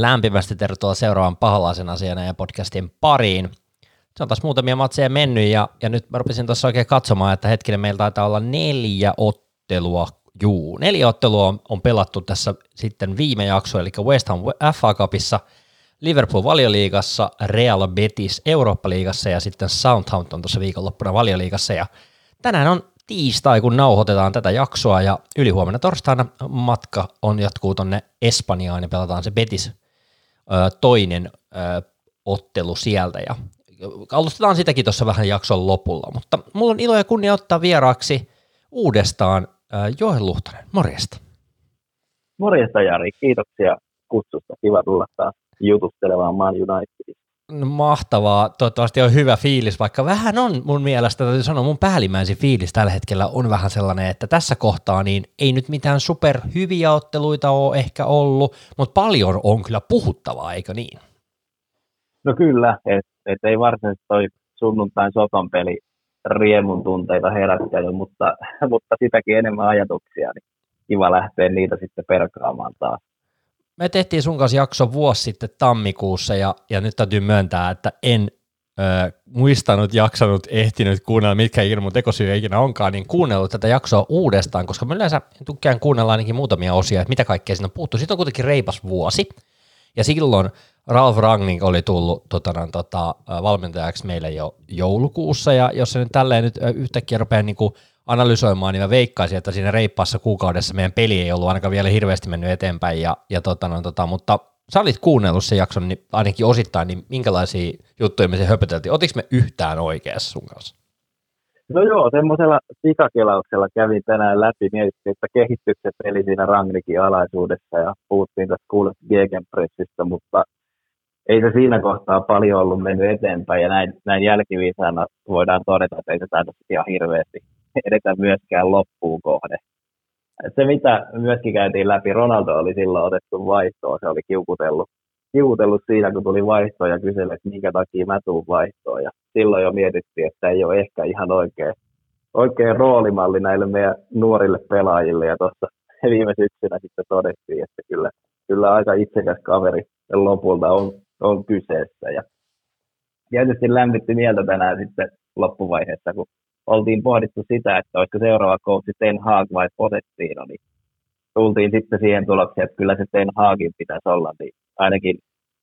lämpimästi tervetuloa seuraavan paholaisen asiana ja podcastin pariin. Se on taas muutamia matseja mennyt ja, ja nyt mä rupesin tuossa oikein katsomaan, että hetkinen meillä taitaa olla neljä ottelua, juu, neljä ottelua on, on pelattu tässä sitten viime jakso, eli West Ham FA Cupissa, Liverpool valioliigassa, Real Betis Eurooppa-liigassa ja sitten Southampton tuossa viikonloppuna valioliigassa ja tänään on tiistai, kun nauhoitetaan tätä jaksoa ja ylihuomenna torstaina matka on jatkuu tonne Espanjaan ja pelataan se Betis toinen ottelu sieltä ja alustetaan sitäkin tuossa vähän jakson lopulla, mutta mulla on ilo ja kunnia ottaa vieraaksi uudestaan Joel Luhtonen. Morjesta. Morjesta Jari, kiitoksia kutsusta. Kiva tulla taas jutustelemaan Man Unitedista. No, mahtavaa. Toivottavasti on hyvä fiilis, vaikka vähän on mun mielestä, täytyy sanoa, mun päällimmäisin fiilis tällä hetkellä on vähän sellainen, että tässä kohtaa niin ei nyt mitään super hyviä otteluita ole ehkä ollut, mutta paljon on kyllä puhuttavaa, eikö niin? No kyllä, että et ei varsinaisesti toi sunnuntain soton peli riemun tunteita herättänyt, mutta, mutta sitäkin enemmän ajatuksia, niin kiva lähteä niitä sitten perkaamaan taas me tehtiin sun kanssa jakso vuosi sitten tammikuussa ja, ja nyt täytyy myöntää, että en ö, muistanut, jaksanut, ehtinyt kuunnella, mitkä ilmun tekosyy ikinä onkaan, niin kuunnellut tätä jaksoa uudestaan, koska mä yleensä tykkään kuunnella ainakin muutamia osia, että mitä kaikkea siinä on puuttu. Sitten on kuitenkin reipas vuosi, ja silloin Ralf Rangnick oli tullut totana, tota, valmentajaksi meille jo joulukuussa, ja jos se nyt tälleen nyt yhtäkkiä rupeaa niin kuin analysoimaan, niin mä veikkaisin, että siinä reippaassa kuukaudessa meidän peli ei ollut ainakaan vielä hirveästi mennyt eteenpäin, ja, ja tota, no, tota, mutta sä olit kuunnellut sen jakson niin ainakin osittain, niin minkälaisia juttuja me se höpöteltiin? Otiko me yhtään oikeassa sun kanssa? No joo, semmoisella pikakelauksella kävin tänään läpi, mietittiin, että kehitykset peli siinä Rangnikin alaisuudessa ja puhuttiin tästä kuulet Gegenpressistä, mutta ei se siinä kohtaa paljon ollut mennyt eteenpäin ja näin, näin jälkiviisaana voidaan todeta, että ei se taida ihan hirveästi edetä myöskään loppuun kohde. Se, mitä myöskin käytiin läpi, Ronaldo oli silloin otettu vaihtoon, se oli kiukutellut, kiukutellut siinä, kun tuli vaihto ja kyseli, että minkä takia mä tuun vaihtoon. Ja silloin jo mietittiin, että ei ole ehkä ihan oikein, oikein roolimalli näille meidän nuorille pelaajille. Ja tuossa viime syksynä sitten todettiin, että kyllä, kyllä aika itsekäs kaveri lopulta on, on kyseessä. Ja tietysti lämmitti mieltä tänään sitten loppuvaiheessa, kun oltiin pohdittu sitä, että olisiko seuraava coachi Ten Hag vai Pochettino, niin tultiin sitten siihen tulokseen, että kyllä se Ten Hagin pitäisi olla, niin ainakin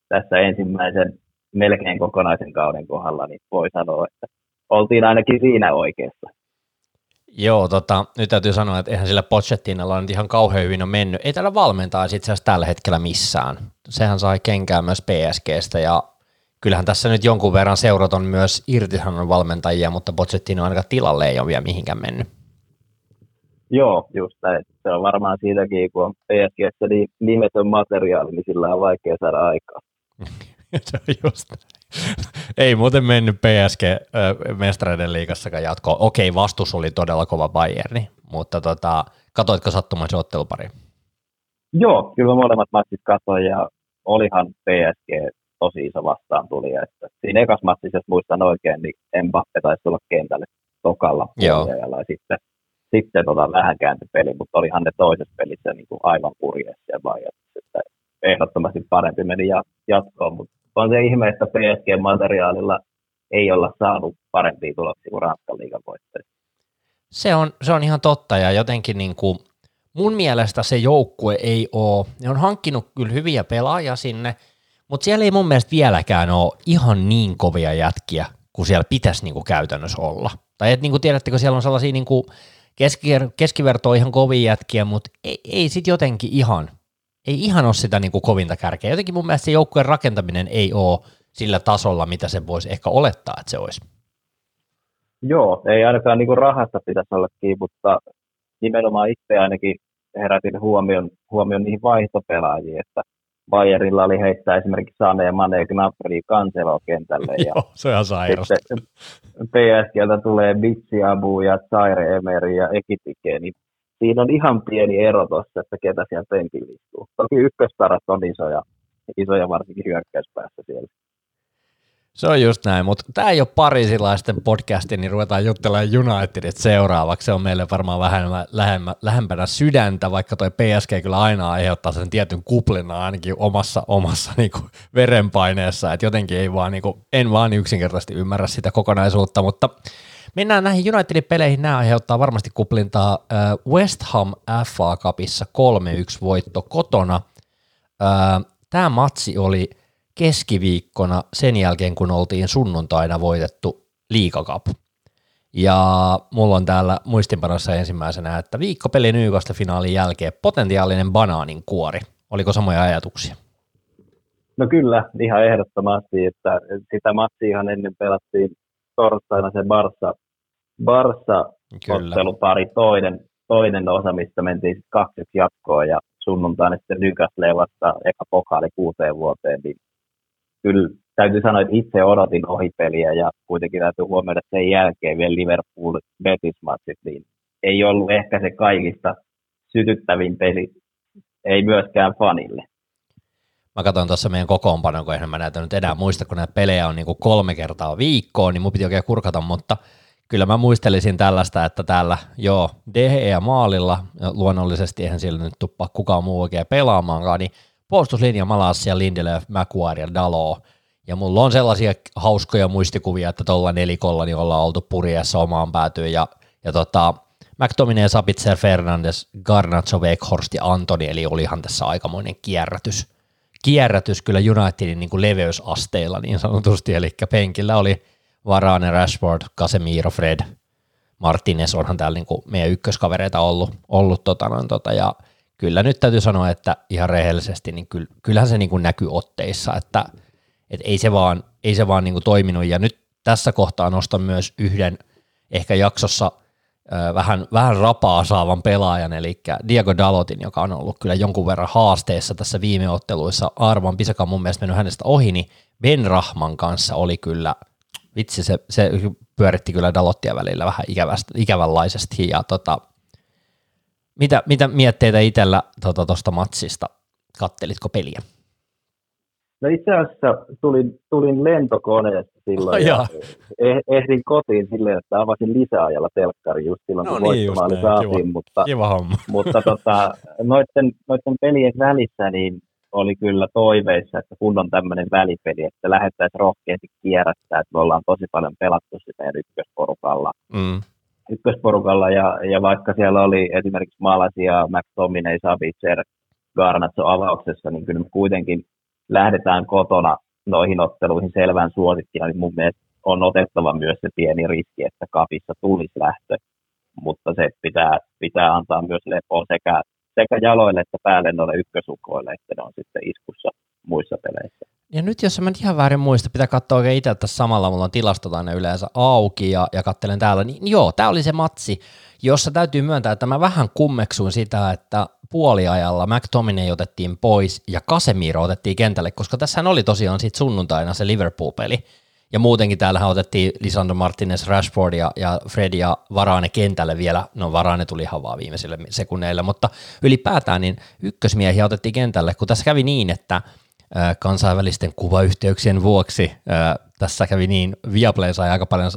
tässä ensimmäisen melkein kokonaisen kauden kohdalla, niin voi sanoa, että oltiin ainakin siinä oikeassa. Joo, tota, nyt täytyy sanoa, että eihän sillä Pochettinolla nyt ihan kauhean hyvin on mennyt. Ei tällä valmentaa itse asiassa tällä hetkellä missään. Sehän sai kenkää myös PSGstä ja kyllähän tässä nyt jonkun verran seurat on myös irtisanon valmentajia, mutta Pochettino ainakaan tilalle ei ole vielä mihinkään mennyt. Joo, just näin. Se on varmaan siitäkin, kun on PSGssä niin nimetön materiaali, niin sillä on vaikea saada aikaa. se on just Ei muuten mennyt PSG mestareiden liigassakaan jatkoon. Okei, vastus oli todella kova Bayerni, mutta tota, katoitko sattumaan se ottelupari? Joo, kyllä molemmat matsit katsoin ja olihan PSG tosi iso vastaan tuli. Että siinä ekas matsissa, jos muistan oikein, niin Mbappe taisi tulla kentälle tokalla ja sitten, sitten tota, vähän kääntyi peli, mutta olihan ne toisessa pelissä niin kuin aivan purjeessa ja että ehdottomasti parempi meni jatkoon, mutta on se ihme, että PSG-materiaalilla ei olla saanut parempia tuloksia kuin Ranskan liigan Se on, se on ihan totta ja jotenkin niin kuin mun mielestä se joukkue ei ole, ne on hankkinut kyllä hyviä pelaajia sinne, mutta siellä ei mun mielestä vieläkään ole ihan niin kovia jätkiä, kuin siellä pitäisi niinku käytännössä olla. Tai et niinku tiedättekö, siellä on sellaisia niinku keskiver- keskivertoa ihan kovia jätkiä, mutta ei, ei sit jotenkin ihan, ei ihan ole sitä niinku kovinta kärkeä. Jotenkin mun mielestä se joukkueen rakentaminen ei ole sillä tasolla, mitä se voisi ehkä olettaa, että se olisi. Joo, ei ainakaan niinku rahasta pitäisi olla kiinni, mutta nimenomaan itse ainakin herätin huomion, huomion niihin vaihtopelaajiin, että – Bayernilla oli heittää esimerkiksi Sane ja Mane Gnabry Cancelo kentälle. Ja Joo, se on sairasta. PSGltä tulee Bitsi Abu ja Zaire Emery ja Ekitike, niin siinä on ihan pieni ero tuossa, että ketä siellä penkillä istuu. Toki ykköstarat on isoja, isoja varsinkin hyökkäyspäässä siellä. Se on just näin, mutta tämä ei ole parisilaisten podcasti, niin ruvetaan juttelemaan Unitedit seuraavaksi. Se on meille varmaan vähän lähemmä, lähempänä sydäntä, vaikka toi PSG kyllä aina aiheuttaa sen tietyn kuplina ainakin omassa, omassa niin kuin verenpaineessa, että jotenkin ei vaan, niin kuin, en vaan yksinkertaisesti ymmärrä sitä kokonaisuutta, mutta mennään näihin Unitedin peleihin. Nämä aiheuttaa varmasti kuplintaa. West Ham FA Cupissa 3-1 voitto kotona. Tämä matsi oli keskiviikkona sen jälkeen, kun oltiin sunnuntaina voitettu liikakap. Ja mulla on täällä muistinpanossa ensimmäisenä, että viikkopeli Nyykosta finaalin jälkeen potentiaalinen banaanin kuori. Oliko samoja ajatuksia? No kyllä, ihan ehdottomasti, että sitä matsia ihan ennen pelattiin torstaina se Barsa, Barsa ottelupari toinen, toinen osa, mistä mentiin sitten kaksi jatkoon ja sunnuntaina sitten Nykasle vasta eka pokaali kuuteen vuoteen, niin kyllä täytyy sanoa, että itse odotin ohipeliä ja kuitenkin täytyy huomioida, sen jälkeen vielä Liverpool Betis niin ei ollut ehkä se kaikista sytyttävin peli, ei myöskään fanille. Mä katson tuossa meidän kokoonpanon, kun eihän mä näytä nyt enää muista, kun näitä pelejä on niin kuin kolme kertaa viikkoon, niin mun piti oikein kurkata, mutta kyllä mä muistelisin tällaista, että täällä joo, DE maalilla, luonnollisesti eihän siellä nyt tuppaa kukaan muu oikein pelaamaankaan, niin puolustuslinja Malassia, Lindelöf, McQuarrie ja Dalo. Ja mulla on sellaisia hauskoja muistikuvia, että tuolla nelikolla niin ollaan oltu purjeessa omaan päätyyn. Ja, ja tota, McTominay, Sabitzer, Fernandes, Garnacho, Weghorst ja Antoni, eli olihan tässä aikamoinen kierrätys. Kierrätys kyllä Unitedin niin kuin leveysasteilla niin sanotusti, eli penkillä oli Varane, Rashford, Casemiro, Fred, Martinez, onhan täällä niin kuin meidän ykköskavereita ollut, ollut tota, noin, tota, ja kyllä nyt täytyy sanoa, että ihan rehellisesti, niin kyllähän se niin kuin näkyy otteissa, että, että ei se vaan, ei se vaan niin kuin toiminut, ja nyt tässä kohtaa nostan myös yhden ehkä jaksossa vähän, vähän rapaa saavan pelaajan, eli Diego Dalotin, joka on ollut kyllä jonkun verran haasteessa tässä viime otteluissa. Arvon Pisaka on mun mielestä mennyt hänestä ohi, niin Ben Rahman kanssa oli kyllä, vitsi se, se pyöritti kyllä Dalottia välillä vähän ikävästä, ikävänlaisesti, ja tota, mitä, mitä mietteitä itsellä tuosta tota, matsista? Kattelitko peliä? No itse asiassa tulin, tulin lentokoneesta silloin oh, ja eh, ehdin kotiin silleen, että avasin lisäajalla telkkari just silloin, no, kun niin voittomaali saatiin, kiva, mutta, kiva homma. mutta tota, noiden, noiden pelien välissä niin oli kyllä toiveissa, että kun on tämmöinen välipeli, että lähdettäisiin rohkeasti kierrättää, että me ollaan tosi paljon pelattu sitä ykkösporukalla. Mm ykkösporukalla ja, ja vaikka siellä oli esimerkiksi maalaisia McTominay, Sabitzer, Garnatso avauksessa, niin kyllä me kuitenkin lähdetään kotona noihin otteluihin selvän suosikkina, niin mun mielestä on otettava myös se pieni riski, että kapissa tulisi lähtö, mutta se pitää, pitää antaa myös lepoa sekä, sekä jaloille että päälle noille ykkösukoille, että ne on sitten iskussa muissa peleissä. Ja nyt jos mä nyt ihan väärin muista, pitää katsoa oikein itse tässä samalla, mulla on tilastot aina yleensä auki ja, ja kattelen täällä, niin joo, tämä oli se matsi, jossa täytyy myöntää, että mä vähän kummeksuin sitä, että puoliajalla McTominay otettiin pois ja Casemiro otettiin kentälle, koska tässä oli tosiaan sitten sunnuntaina se Liverpool-peli, ja muutenkin täällähän otettiin Lisandro Martinez, Rashford ja, ja Fred ja Varane kentälle vielä. No Varane tuli ihan vaan viimeisille sekunneille, mutta ylipäätään niin ykkösmiehiä otettiin kentälle, kun tässä kävi niin, että – kansainvälisten kuvayhteyksien vuoksi tässä kävi niin, Viaplay sai aika paljon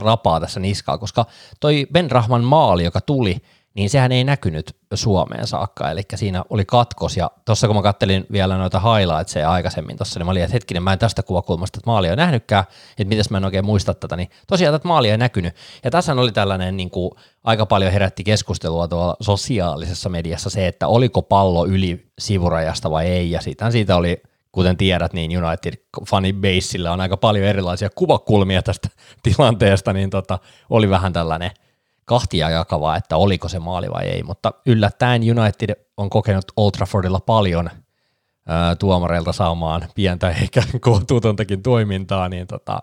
rapaa tässä niskaa, koska toi Ben Rahman maali, joka tuli, niin sehän ei näkynyt Suomeen saakka, eli siinä oli katkos, ja tuossa kun mä kattelin vielä noita highlightseja aikaisemmin tuossa, niin mä olin, että hetkinen, mä en tästä kuvakulmasta että maalia nähnytkään, että mitäs mä en oikein muista tätä, niin tosiaan tätä maalia ei näkynyt, ja tässä oli tällainen niin kuin, aika paljon herätti keskustelua tuolla sosiaalisessa mediassa se, että oliko pallo yli sivurajasta vai ei, ja siitä, siitä oli kuten tiedät, niin United Baseillä on aika paljon erilaisia kuvakulmia tästä tilanteesta, niin tota, oli vähän tällainen kahtia jakava, että oliko se maali vai ei, mutta yllättäen United on kokenut Old Traffordilla paljon ää, tuomareilta saamaan pientä ehkä kohtuutontakin toimintaa, niin tota,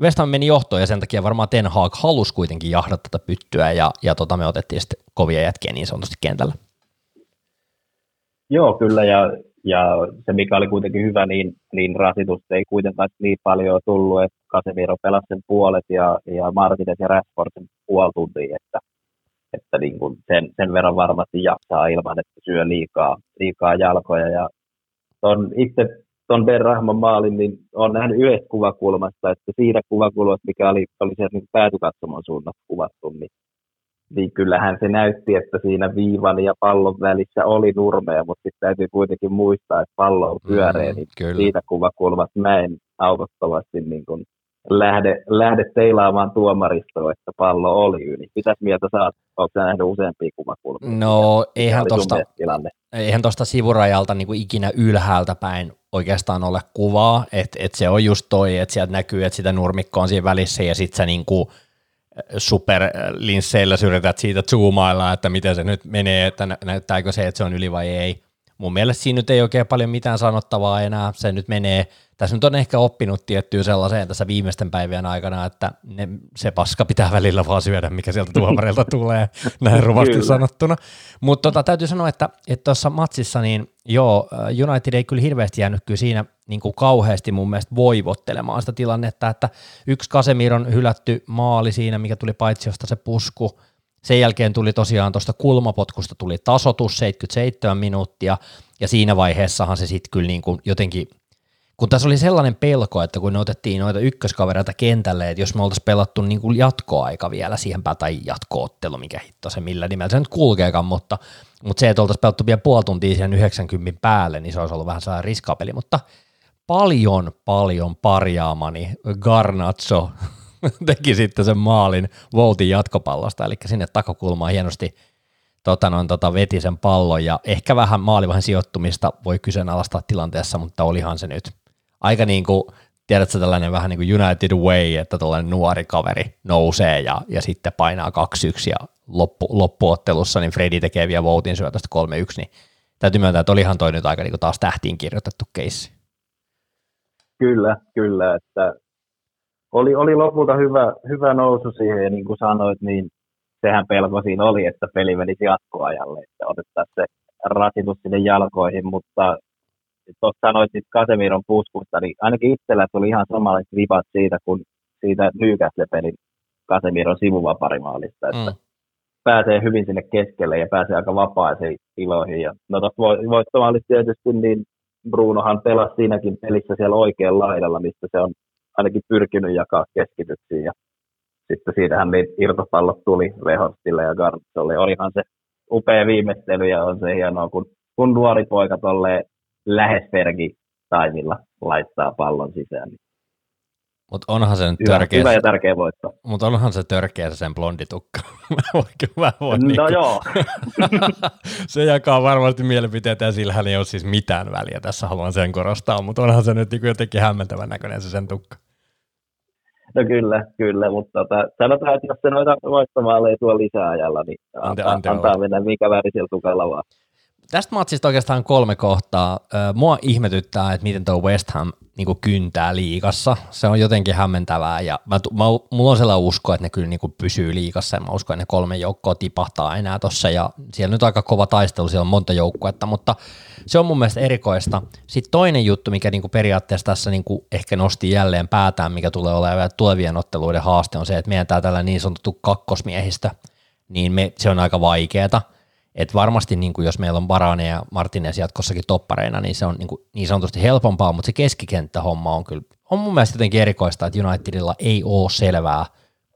West Ham meni johtoon ja sen takia varmaan Ten Hag halusi kuitenkin jahdata tätä pyttyä ja, ja tota, me otettiin sitten kovia jätkiä niin sanotusti kentällä. Joo, kyllä ja ja se, mikä oli kuitenkin hyvä, niin, niin rasitusta ei kuitenkaan niin paljon tullut, että Casemiro pelasi sen puolet ja, ja Martinez ja Rashford sen puoli tuntia, että, että niin kuin sen, sen, verran varmasti jaksaa ilman, että syö liikaa, liikaa jalkoja. Ja ton itse tuon Ben Rahman maalin, niin on nähnyt yhdestä kuvakulmasta, että siinä kuvakulmassa, mikä oli, oli sieltä niin päätykatsomon suunnasta kuvattu, niin, niin kyllähän se näytti, että siinä viivan ja pallon välissä oli nurmeja, mutta sitten täytyy kuitenkin muistaa, että pallo on pyöreä, mm, niin kyllä. siitä kuvakulmasta mä en autottavasti niin kuin lähde, lähde teilaamaan tuomaristoa, että pallo oli yli. Mitäs mieltä saat? Oletko nähnyt useampia kuvakulmia? No, eihän tuosta, eihän tuosta sivurajalta niin kuin ikinä ylhäältä päin oikeastaan ole kuvaa, että et se on just toi, että sieltä näkyy, että sitä nurmikko on siinä välissä ja sitten sä niin kuin superlinsseillä yrität siitä zoomailla, että miten se nyt menee, että näyttääkö se, että se on yli vai ei. Mun mielestä siinä nyt ei oikein paljon mitään sanottavaa enää, se nyt menee – tässä nyt on ehkä oppinut tiettyä sellaiseen tässä viimeisten päivien aikana, että ne, se paska pitää välillä vaan syödä, mikä sieltä tuomarilta tulee, näin ruvasti sanottuna. Mutta tota, täytyy sanoa, että tuossa matsissa, niin joo, United ei kyllä hirveästi jäänyt kyllä siinä niin kuin kauheasti mun mielestä voivottelemaan sitä tilannetta, että yksi Kasemiron hylätty maali siinä, mikä tuli paitsiosta se pusku, sen jälkeen tuli tosiaan tuosta kulmapotkusta tuli tasotus 77 minuuttia, ja siinä vaiheessahan se sitten kyllä niin kuin jotenkin kun tässä oli sellainen pelko, että kun ne otettiin noita ykköskavereita kentälle, että jos me oltaisiin pelattu niin kuin jatkoaika vielä siihen päin, tai jatkoottelu, mikä hitto se millä nimellä se nyt kulkeekaan, mutta, mutta se, että oltaisiin pelattu vielä puoli tuntia siihen 90 päälle, niin se olisi ollut vähän sellainen riskapeli, mutta paljon, paljon parjaamani Garnazzo teki sitten sen maalin Voltin jatkopallosta, eli sinne takakulmaan hienosti tota noin, tota, veti sen pallon. Ja ehkä vähän maalivahin sijoittumista voi kyseenalaistaa tilanteessa, mutta olihan se nyt. Aika niin kuin, tiedätkö, tällainen vähän niin kuin United Way, että tällainen nuori kaveri nousee ja, ja sitten painaa 2-1 ja loppu, loppuottelussa, niin Fredi tekee vielä Voutin syötöstä 3-1, niin täytyy myöntää, että olihan toi nyt aika niin kuin taas tähtiin kirjoitettu keissi. Kyllä, kyllä, että oli, oli lopulta hyvä, hyvä nousu siihen, ja niin kuin sanoit, niin sehän pelko siinä oli, että peli menisi jatkoajalle, että otettaisiin se rasitus sinne jalkoihin, mutta tuossa sanoit sitten Kasemiron puskusta, niin ainakin itsellä tuli ihan samanlaiset vipat siitä, kun siitä Newcastle-pelin Kasemiron sivuvaparimaalista, että mm. pääsee hyvin sinne keskelle ja pääsee aika vapaaseen iloihin. Ja, no tuossa voittomaalissa tietysti, niin Brunohan pelasi siinäkin pelissä siellä oikealla laidalla, mistä se on ainakin pyrkinyt jakaa keskityksiin. Ja sitten siitähän niitä irtopallot tuli Vehostille ja Gartsolle. Olihan se upea viimeistely ja on se hienoa, kun, kun nuori poika tolleen lähes Fergi taimilla laittaa pallon sisään. Mutta onhan se nyt hyvä, törkeä. Hyvä ja tärkeä voitto. Mutta onhan se törkeä se sen blonditukka. mä voin, voin no niinku... joo. se jakaa varmasti mielipiteitä ja sillähän ei ole siis mitään väliä. Tässä haluan sen korostaa, mutta onhan se nyt niinku jotenkin hämmentävän näköinen se sen tukka. No kyllä, kyllä, mutta tota, sanotaan, että jos se noita voittomaaleja tuo lisäajalla, niin ante, antaa, ante antaa mennä mikä värisellä tukalla vaan tästä matsista oikeastaan kolme kohtaa. Mua ihmetyttää, että miten tuo West Ham niin kyntää liikassa. Se on jotenkin hämmentävää ja mä, mä, mulla on sellainen usko, että ne kyllä niin pysyy liikassa ja mä uskon, että ne kolme joukkoa tipahtaa enää tossa ja siellä nyt aika kova taistelu, siellä on monta joukkuetta, mutta se on mun mielestä erikoista. Sitten toinen juttu, mikä niin periaatteessa tässä niin ehkä nosti jälleen päätään, mikä tulee olemaan tulevien otteluiden haaste on se, että meidän tämä tällä niin sanottu kakkosmiehistä, niin me, se on aika vaikeeta – et varmasti niin kuin jos meillä on Barane ja Martinez jatkossakin toppareina, niin se on niin, kuin niin sanotusti helpompaa, mutta se keskikenttähomma on kyllä, on mun mielestä jotenkin erikoista, että Unitedilla ei ole selvää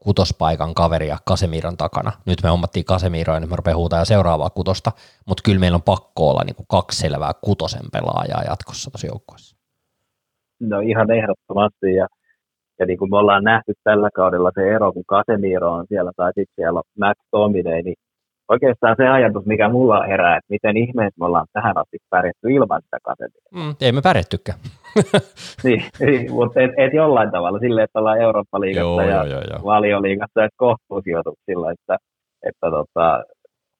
kutospaikan kaveria Kasemiron takana. Nyt me hommattiin Kasemiroa, niin me rupeaa huutaa seuraavaa kutosta, mutta kyllä meillä on pakko olla niin kuin kaksi selvää kutosen pelaajaa jatkossa tosi joukkueessa. No ihan ehdottomasti, ja, ja niin kuin me ollaan nähty tällä kaudella se ero, kun Casemiro on siellä tai sitten siellä Max Tominey, niin oikeastaan se ajatus, mikä mulla herää, että miten ihmeessä me ollaan tähän asti pärjätty ilman sitä kategoria. Mm, ei me pärjättykään. niin, niin, mutta et, et, jollain tavalla silleen, että ollaan Eurooppa-liigassa ja joo, joo, valioliigassa ja kohtuusijoituksilla, että, että tota,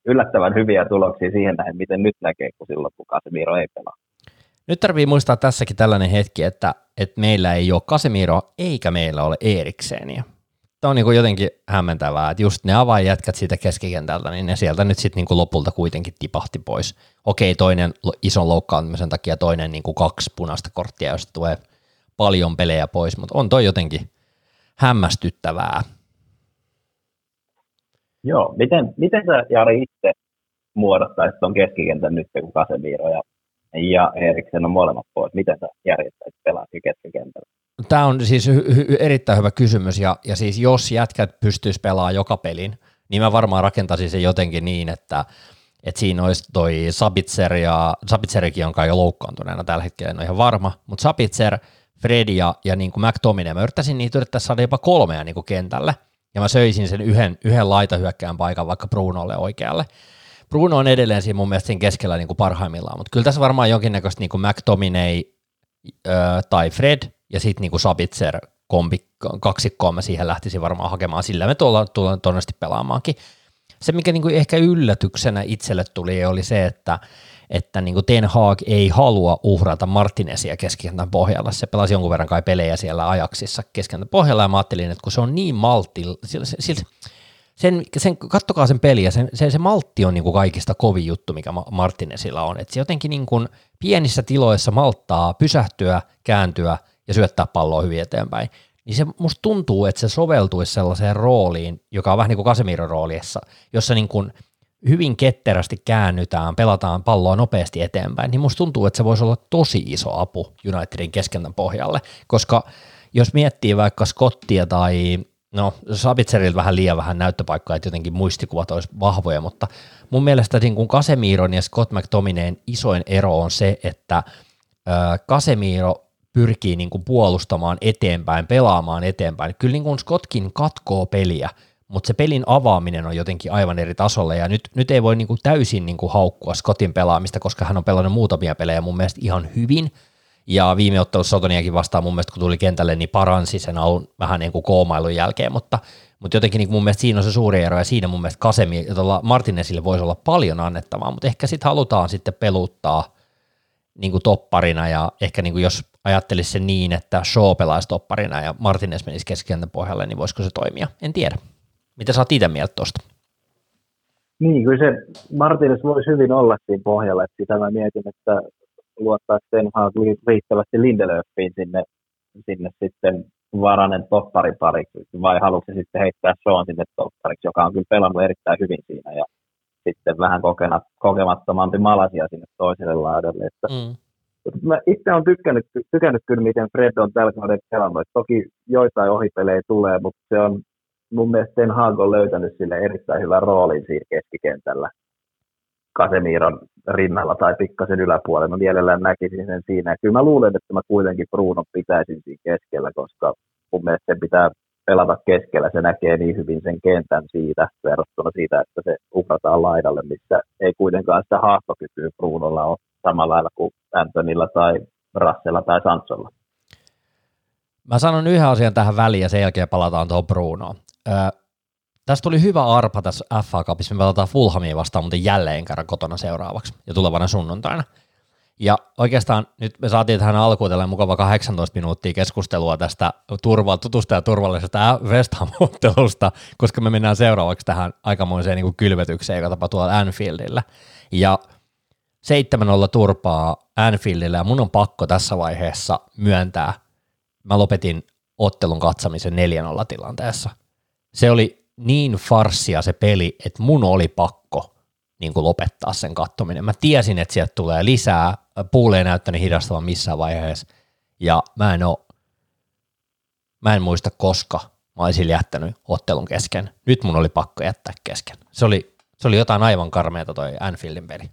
yllättävän hyviä tuloksia siihen nähden, miten nyt näkee, kun silloin kun Casemiro ei pelaa. Nyt tarvii muistaa tässäkin tällainen hetki, että, että meillä ei ole Casemiro eikä meillä ole Erikseniä tämä on niin kuin jotenkin hämmentävää, että just ne avainjätkät siitä keskikentältä, niin ne sieltä nyt sitten niin lopulta kuitenkin tipahti pois. Okei, toinen ison loukkaantumisen takia, toinen niin kuin kaksi punaista korttia, josta tulee paljon pelejä pois, mutta on toi jotenkin hämmästyttävää. Joo, miten, miten sä Jari itse muodottaisit tuon keskikentän nyt, kun Casemiro ja ja Eriksen on molemmat pois. Miten sä järjestäisit pelaat keskikentällä? Tämä on siis hy- erittäin hyvä kysymys, ja, ja siis jos jätkät pystyisi pelaamaan joka pelin, niin mä varmaan rakentaisin se jotenkin niin, että, että siinä olisi toi Sabitzer ja Sabitzerikin on kai jo loukkaantuneena tällä hetkellä, en ole ihan varma, mutta Sabitzer, Fred ja, ja niin kuin McTominay, mä yrittäisin niitä yrittää saada jopa kolmea niin kuin kentälle, ja mä söisin sen yhden, yhden laitahyökkään paikan vaikka Brunolle oikealle. Bruno on edelleen siinä mun mielestä siinä keskellä niin kuin parhaimmillaan, mutta kyllä tässä varmaan jonkinnäköistä niin kuin McTominay tai Fred ja sitten niin Sabitzer kombi, kaksikkoa mä siihen lähtisin varmaan hakemaan, sillä me tullaan, tullaan todennäköisesti pelaamaankin. Se, mikä niin kuin ehkä yllätyksenä itselle tuli, oli se, että, että niin kuin Ten Hag ei halua uhrata Martinesia keskikentän pohjalla. Se pelasi jonkun verran kai pelejä siellä ajaksissa keskikentän pohjalla, ja mä ajattelin, että kun se on niin maltti, sen, sen, kattokaa sen peliä, sen, se, se maltti on niin kuin kaikista kovin juttu, mikä Martinesilla on. että se jotenkin niin kuin pienissä tiloissa malttaa pysähtyä, kääntyä ja syöttää palloa hyvin eteenpäin. Niin se musta tuntuu, että se soveltuisi sellaiseen rooliin, joka on vähän niin kuin Casemiron rooliessa, jossa niin kuin hyvin ketterästi käännytään, pelataan palloa nopeasti eteenpäin, niin musta tuntuu, että se voisi olla tosi iso apu Unitedin keskentän pohjalle, koska jos miettii vaikka Scottia tai no Sabitzerilta vähän liian vähän näyttöpaikkaa, että jotenkin muistikuvat olisi vahvoja, mutta mun mielestä niin kuin Casemiron ja Scott McTominayn isoin ero on se, että Casemiro pyrkii niin kuin puolustamaan eteenpäin, pelaamaan eteenpäin. Kyllä niin kuin Scottkin katkoo peliä, mutta se pelin avaaminen on jotenkin aivan eri tasolla, ja nyt, nyt ei voi niin kuin täysin niin kuin haukkua Scottin pelaamista, koska hän on pelannut muutamia pelejä mun mielestä ihan hyvin, ja viime ottelussa Sotoniakin vastaan mun mielestä, kun tuli kentälle, niin paransi sen alun vähän niin kuin koomailun jälkeen, mutta, mutta jotenkin niin mun mielestä siinä on se suuri ero, ja siinä mun mielestä Kasemi, Martinesille voisi olla paljon annettavaa, mutta ehkä sitten halutaan sitten peluttaa niin kuin topparina, ja ehkä niin kuin jos ajattelisi se niin, että Shaw pelaisi topparina ja Martinez menisi keskikentän pohjalle, niin voisiko se toimia? En tiedä. Mitä sä oot itse mieltä tuosta? Niin, kyllä se Martinez voisi hyvin olla siinä pohjalla, että sitä mä mietin, että luottaa Hag riittävästi Lindelöfiin sinne, sinne sitten varanen topparipariksi, vai haluatko sitten heittää Sean sinne toppariksi, joka on kyllä pelannut erittäin hyvin siinä, ja sitten vähän kokenat, kokemattomampi malasia sinne toiselle laidalle. Että mm. Mä itse olen tykännyt, tykännyt kyllä, miten Fred on tällä kaudella pelannut. Toki joitain ohipelejä tulee, mutta se on mun mielestä Ten Hag on löytänyt sille erittäin hyvän roolin siinä keskikentällä. Kasemiron rinnalla tai pikkasen yläpuolella. Mä mielellään näkisin sen siinä. Ja kyllä mä luulen, että mä kuitenkin Bruno pitäisin siinä keskellä, koska mun mielestä sen pitää pelata keskellä. Se näkee niin hyvin sen kentän siitä verrattuna siitä, että se uprataan laidalle, missä ei kuitenkaan sitä haastokykyä Brunolla ole samalla lailla kuin Antonilla tai Rassella tai Sansolla. Mä sanon yhden asian tähän väliin ja sen jälkeen palataan tuohon Brunoon. Öö, Tästä tuli hyvä arpa tässä FA Cupissa. Me pelataan Fulhamia vastaan muuten jälleen kerran kotona seuraavaksi ja tulevana sunnuntaina. Ja oikeastaan nyt me saatiin tähän alkuun tällainen mukava 18 minuuttia keskustelua tästä turva, tutusta ja turvallisesta West Ham-ottelusta, koska me mennään seuraavaksi tähän aikamoiseen niin kuin kylvetykseen, joka tapahtuu tuolla Anfieldillä. Ja 7-0 turpaa Anfieldillä ja mun on pakko tässä vaiheessa myöntää, mä lopetin ottelun katsamisen 4-0 tilanteessa. Se oli niin farssia se peli, että mun oli pakko niin kuin lopettaa sen kattominen. Mä tiesin, että sieltä tulee lisää, puule ei näyttänyt hidastavan missään vaiheessa, ja mä en, oo, mä en muista koska mä olisin jättänyt ottelun kesken. Nyt mun oli pakko jättää kesken. Se oli, se oli jotain aivan karmeata toi Anfieldin peli.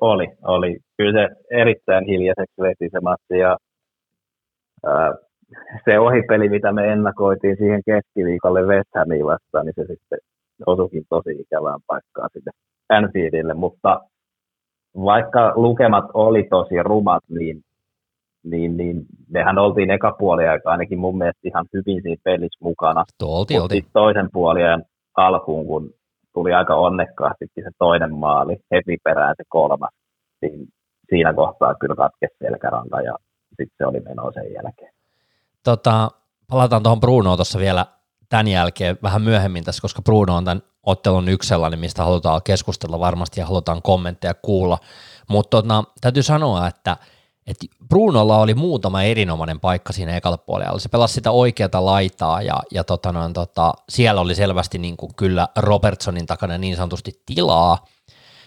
Oli, oli. Kyllä se erittäin hiljaiseksi veti se matsi ja ää, se ohipeli, mitä me ennakoitiin siihen keskiviikolle West Hamiin vastaan, niin se sitten osuikin tosi ikävään paikkaan sitten Anfieldille, mutta vaikka lukemat oli tosi rumat, niin, niin, niin mehän oltiin eka aika ainakin mun mielestä ihan hyvin siinä pelissä mukana. Olti, olti. toisen puolien alkuun, kun tuli aika onnekkaasti se toinen maali, heti perään se kolmas, niin siinä kohtaa kyllä katkesi selkäranka ja sitten se oli meno sen jälkeen. Tota, palataan tuohon Brunoon tuossa vielä tämän jälkeen vähän myöhemmin tässä, koska Bruno on tämän ottelun yksi sellainen, mistä halutaan keskustella varmasti ja halutaan kommentteja kuulla. Mutta tota, täytyy sanoa, että että Brunolla oli muutama erinomainen paikka siinä ekalla puolella. Se pelasi sitä oikeata laitaa ja, ja tota noin, tota, siellä oli selvästi niin kuin kyllä Robertsonin takana niin sanotusti tilaa.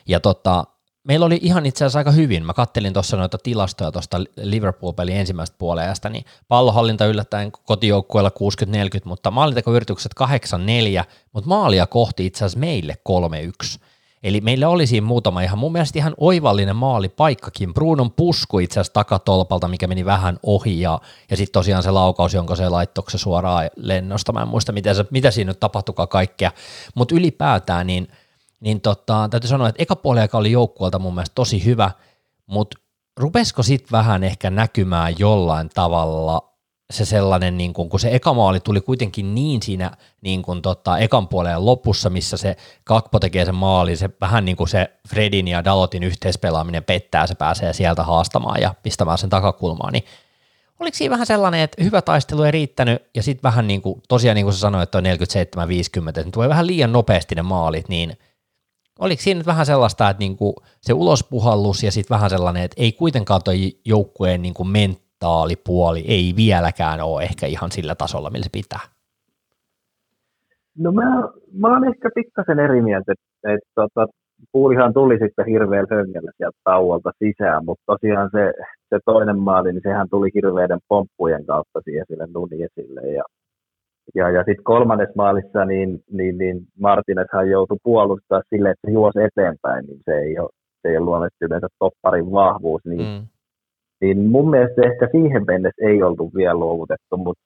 Ja tota, meillä oli ihan itse asiassa aika hyvin. Mä kattelin tuossa noita tilastoja tuosta Liverpool-pelin ensimmäisestä puolesta, niin pallohallinta yllättäen kotijoukkueella 60-40, mutta maalintekoyritykset 8-4, mutta maalia kohti itse asiassa meille 3-1. Eli meillä oli siinä muutama ihan mun mielestä ihan oivallinen maalipaikkakin. Brunon pusku itse asiassa takatolpalta, mikä meni vähän ohi ja, ja sitten tosiaan se laukaus, jonka se laittoi suoraan lennosta. Mä en muista, mitä, se, mitä siinä nyt tapahtukaan kaikkea, mutta ylipäätään niin, niin tota, täytyy sanoa, että eka puoli oli joukkueelta mun mielestä tosi hyvä, mutta rupesiko sitten vähän ehkä näkymään jollain tavalla se sellainen, niin kun, kun se eka maali tuli kuitenkin niin siinä niin kun, tota, ekan puolen lopussa, missä se Kakpo tekee sen maali, se vähän niin kuin se Fredin ja Dalotin yhteispelaaminen pettää, se pääsee sieltä haastamaan ja pistämään sen takakulmaan, niin oliko siinä vähän sellainen, että hyvä taistelu ei riittänyt, ja sitten vähän niin kuin, tosiaan niin kuin sä sanoit, että on 47-50, että tulee vähän liian nopeasti ne maalit, niin oliko siinä nyt vähän sellaista, että niin kuin se ulospuhallus ja sitten vähän sellainen, että ei kuitenkaan toi joukkueen niin kuin ment, mentaalipuoli ei vieläkään ole ehkä ihan sillä tasolla, millä se pitää? No mä, mä oon ehkä pikkasen eri mieltä, että, että tota, puulihan tuli sitten hirveän höngellä sieltä tauolta sisään, mutta tosiaan se, se toinen maali, niin sehän tuli hirveiden pomppujen kautta siihen sille Nuniesille ja ja, ja sitten kolmannes maalissa, niin, niin, niin Martinezhan joutui puolustaa sille, että se juosi eteenpäin, niin se ei ole, se ei ole luonnollisesti yleensä topparin vahvuus, niin mm niin mun mielestä ehkä siihen mennessä ei oltu vielä luovutettu, mutta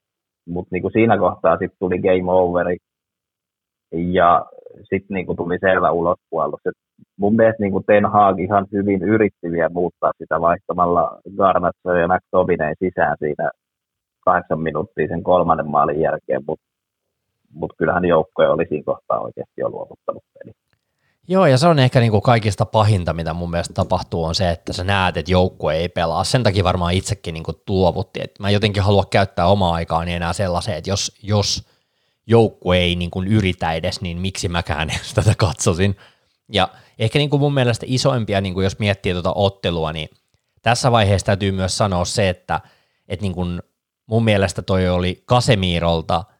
mut niinku siinä kohtaa sitten tuli game overi ja sitten niinku tuli selvä ulospuolus. Et mun mielestä niinku Ten Hag ihan hyvin yritti vielä muuttaa sitä vaihtamalla Garnacho ja McTominay sisään siinä kahdeksan minuuttia sen kolmannen maalin jälkeen, mutta mut kyllähän joukkoja oli siinä kohtaa oikeasti jo luovuttanut peli. Joo, ja se on ehkä niin kuin kaikista pahinta, mitä mun mielestä tapahtuu, on se, että sä näet, että joukkue ei pelaa. Sen takia varmaan itsekin niin kuin luovutti, että mä jotenkin haluan käyttää omaa aikaani enää sellaiseen, että jos, jos joukkue ei niin kuin yritä edes, niin miksi mäkään tätä katsosin. Ja ehkä niin kuin mun mielestä isoimpia, niin kuin jos miettii tuota ottelua, niin tässä vaiheessa täytyy myös sanoa se, että, että niin kuin mun mielestä toi oli Kasemirolta –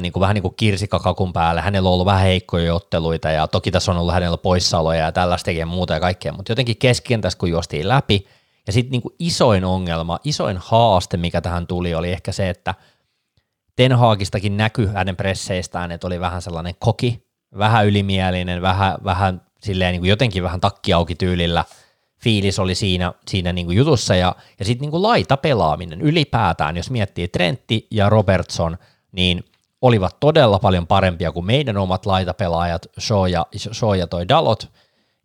niin kuin vähän niin kuin kirsikkakakun päälle. Hänellä on ollut vähän heikkoja otteluita ja toki tässä on ollut hänellä poissaoloja ja tällaista ja muuta ja kaikkea, mutta jotenkin keskikentässä kun juostiin läpi ja sitten niin kuin isoin ongelma, isoin haaste, mikä tähän tuli, oli ehkä se, että Ten Hagistakin näkyi hänen presseistään, että oli vähän sellainen koki, vähän ylimielinen, vähän, vähän silleen niin kuin jotenkin vähän takki auki tyylillä, fiilis oli siinä, siinä niin kuin jutussa ja, ja sitten niin kuin laita pelaaminen ylipäätään, jos miettii Trentti ja Robertson, niin – olivat todella paljon parempia kuin meidän omat laitapelaajat, Shaw ja, Shaw ja toi Dalot.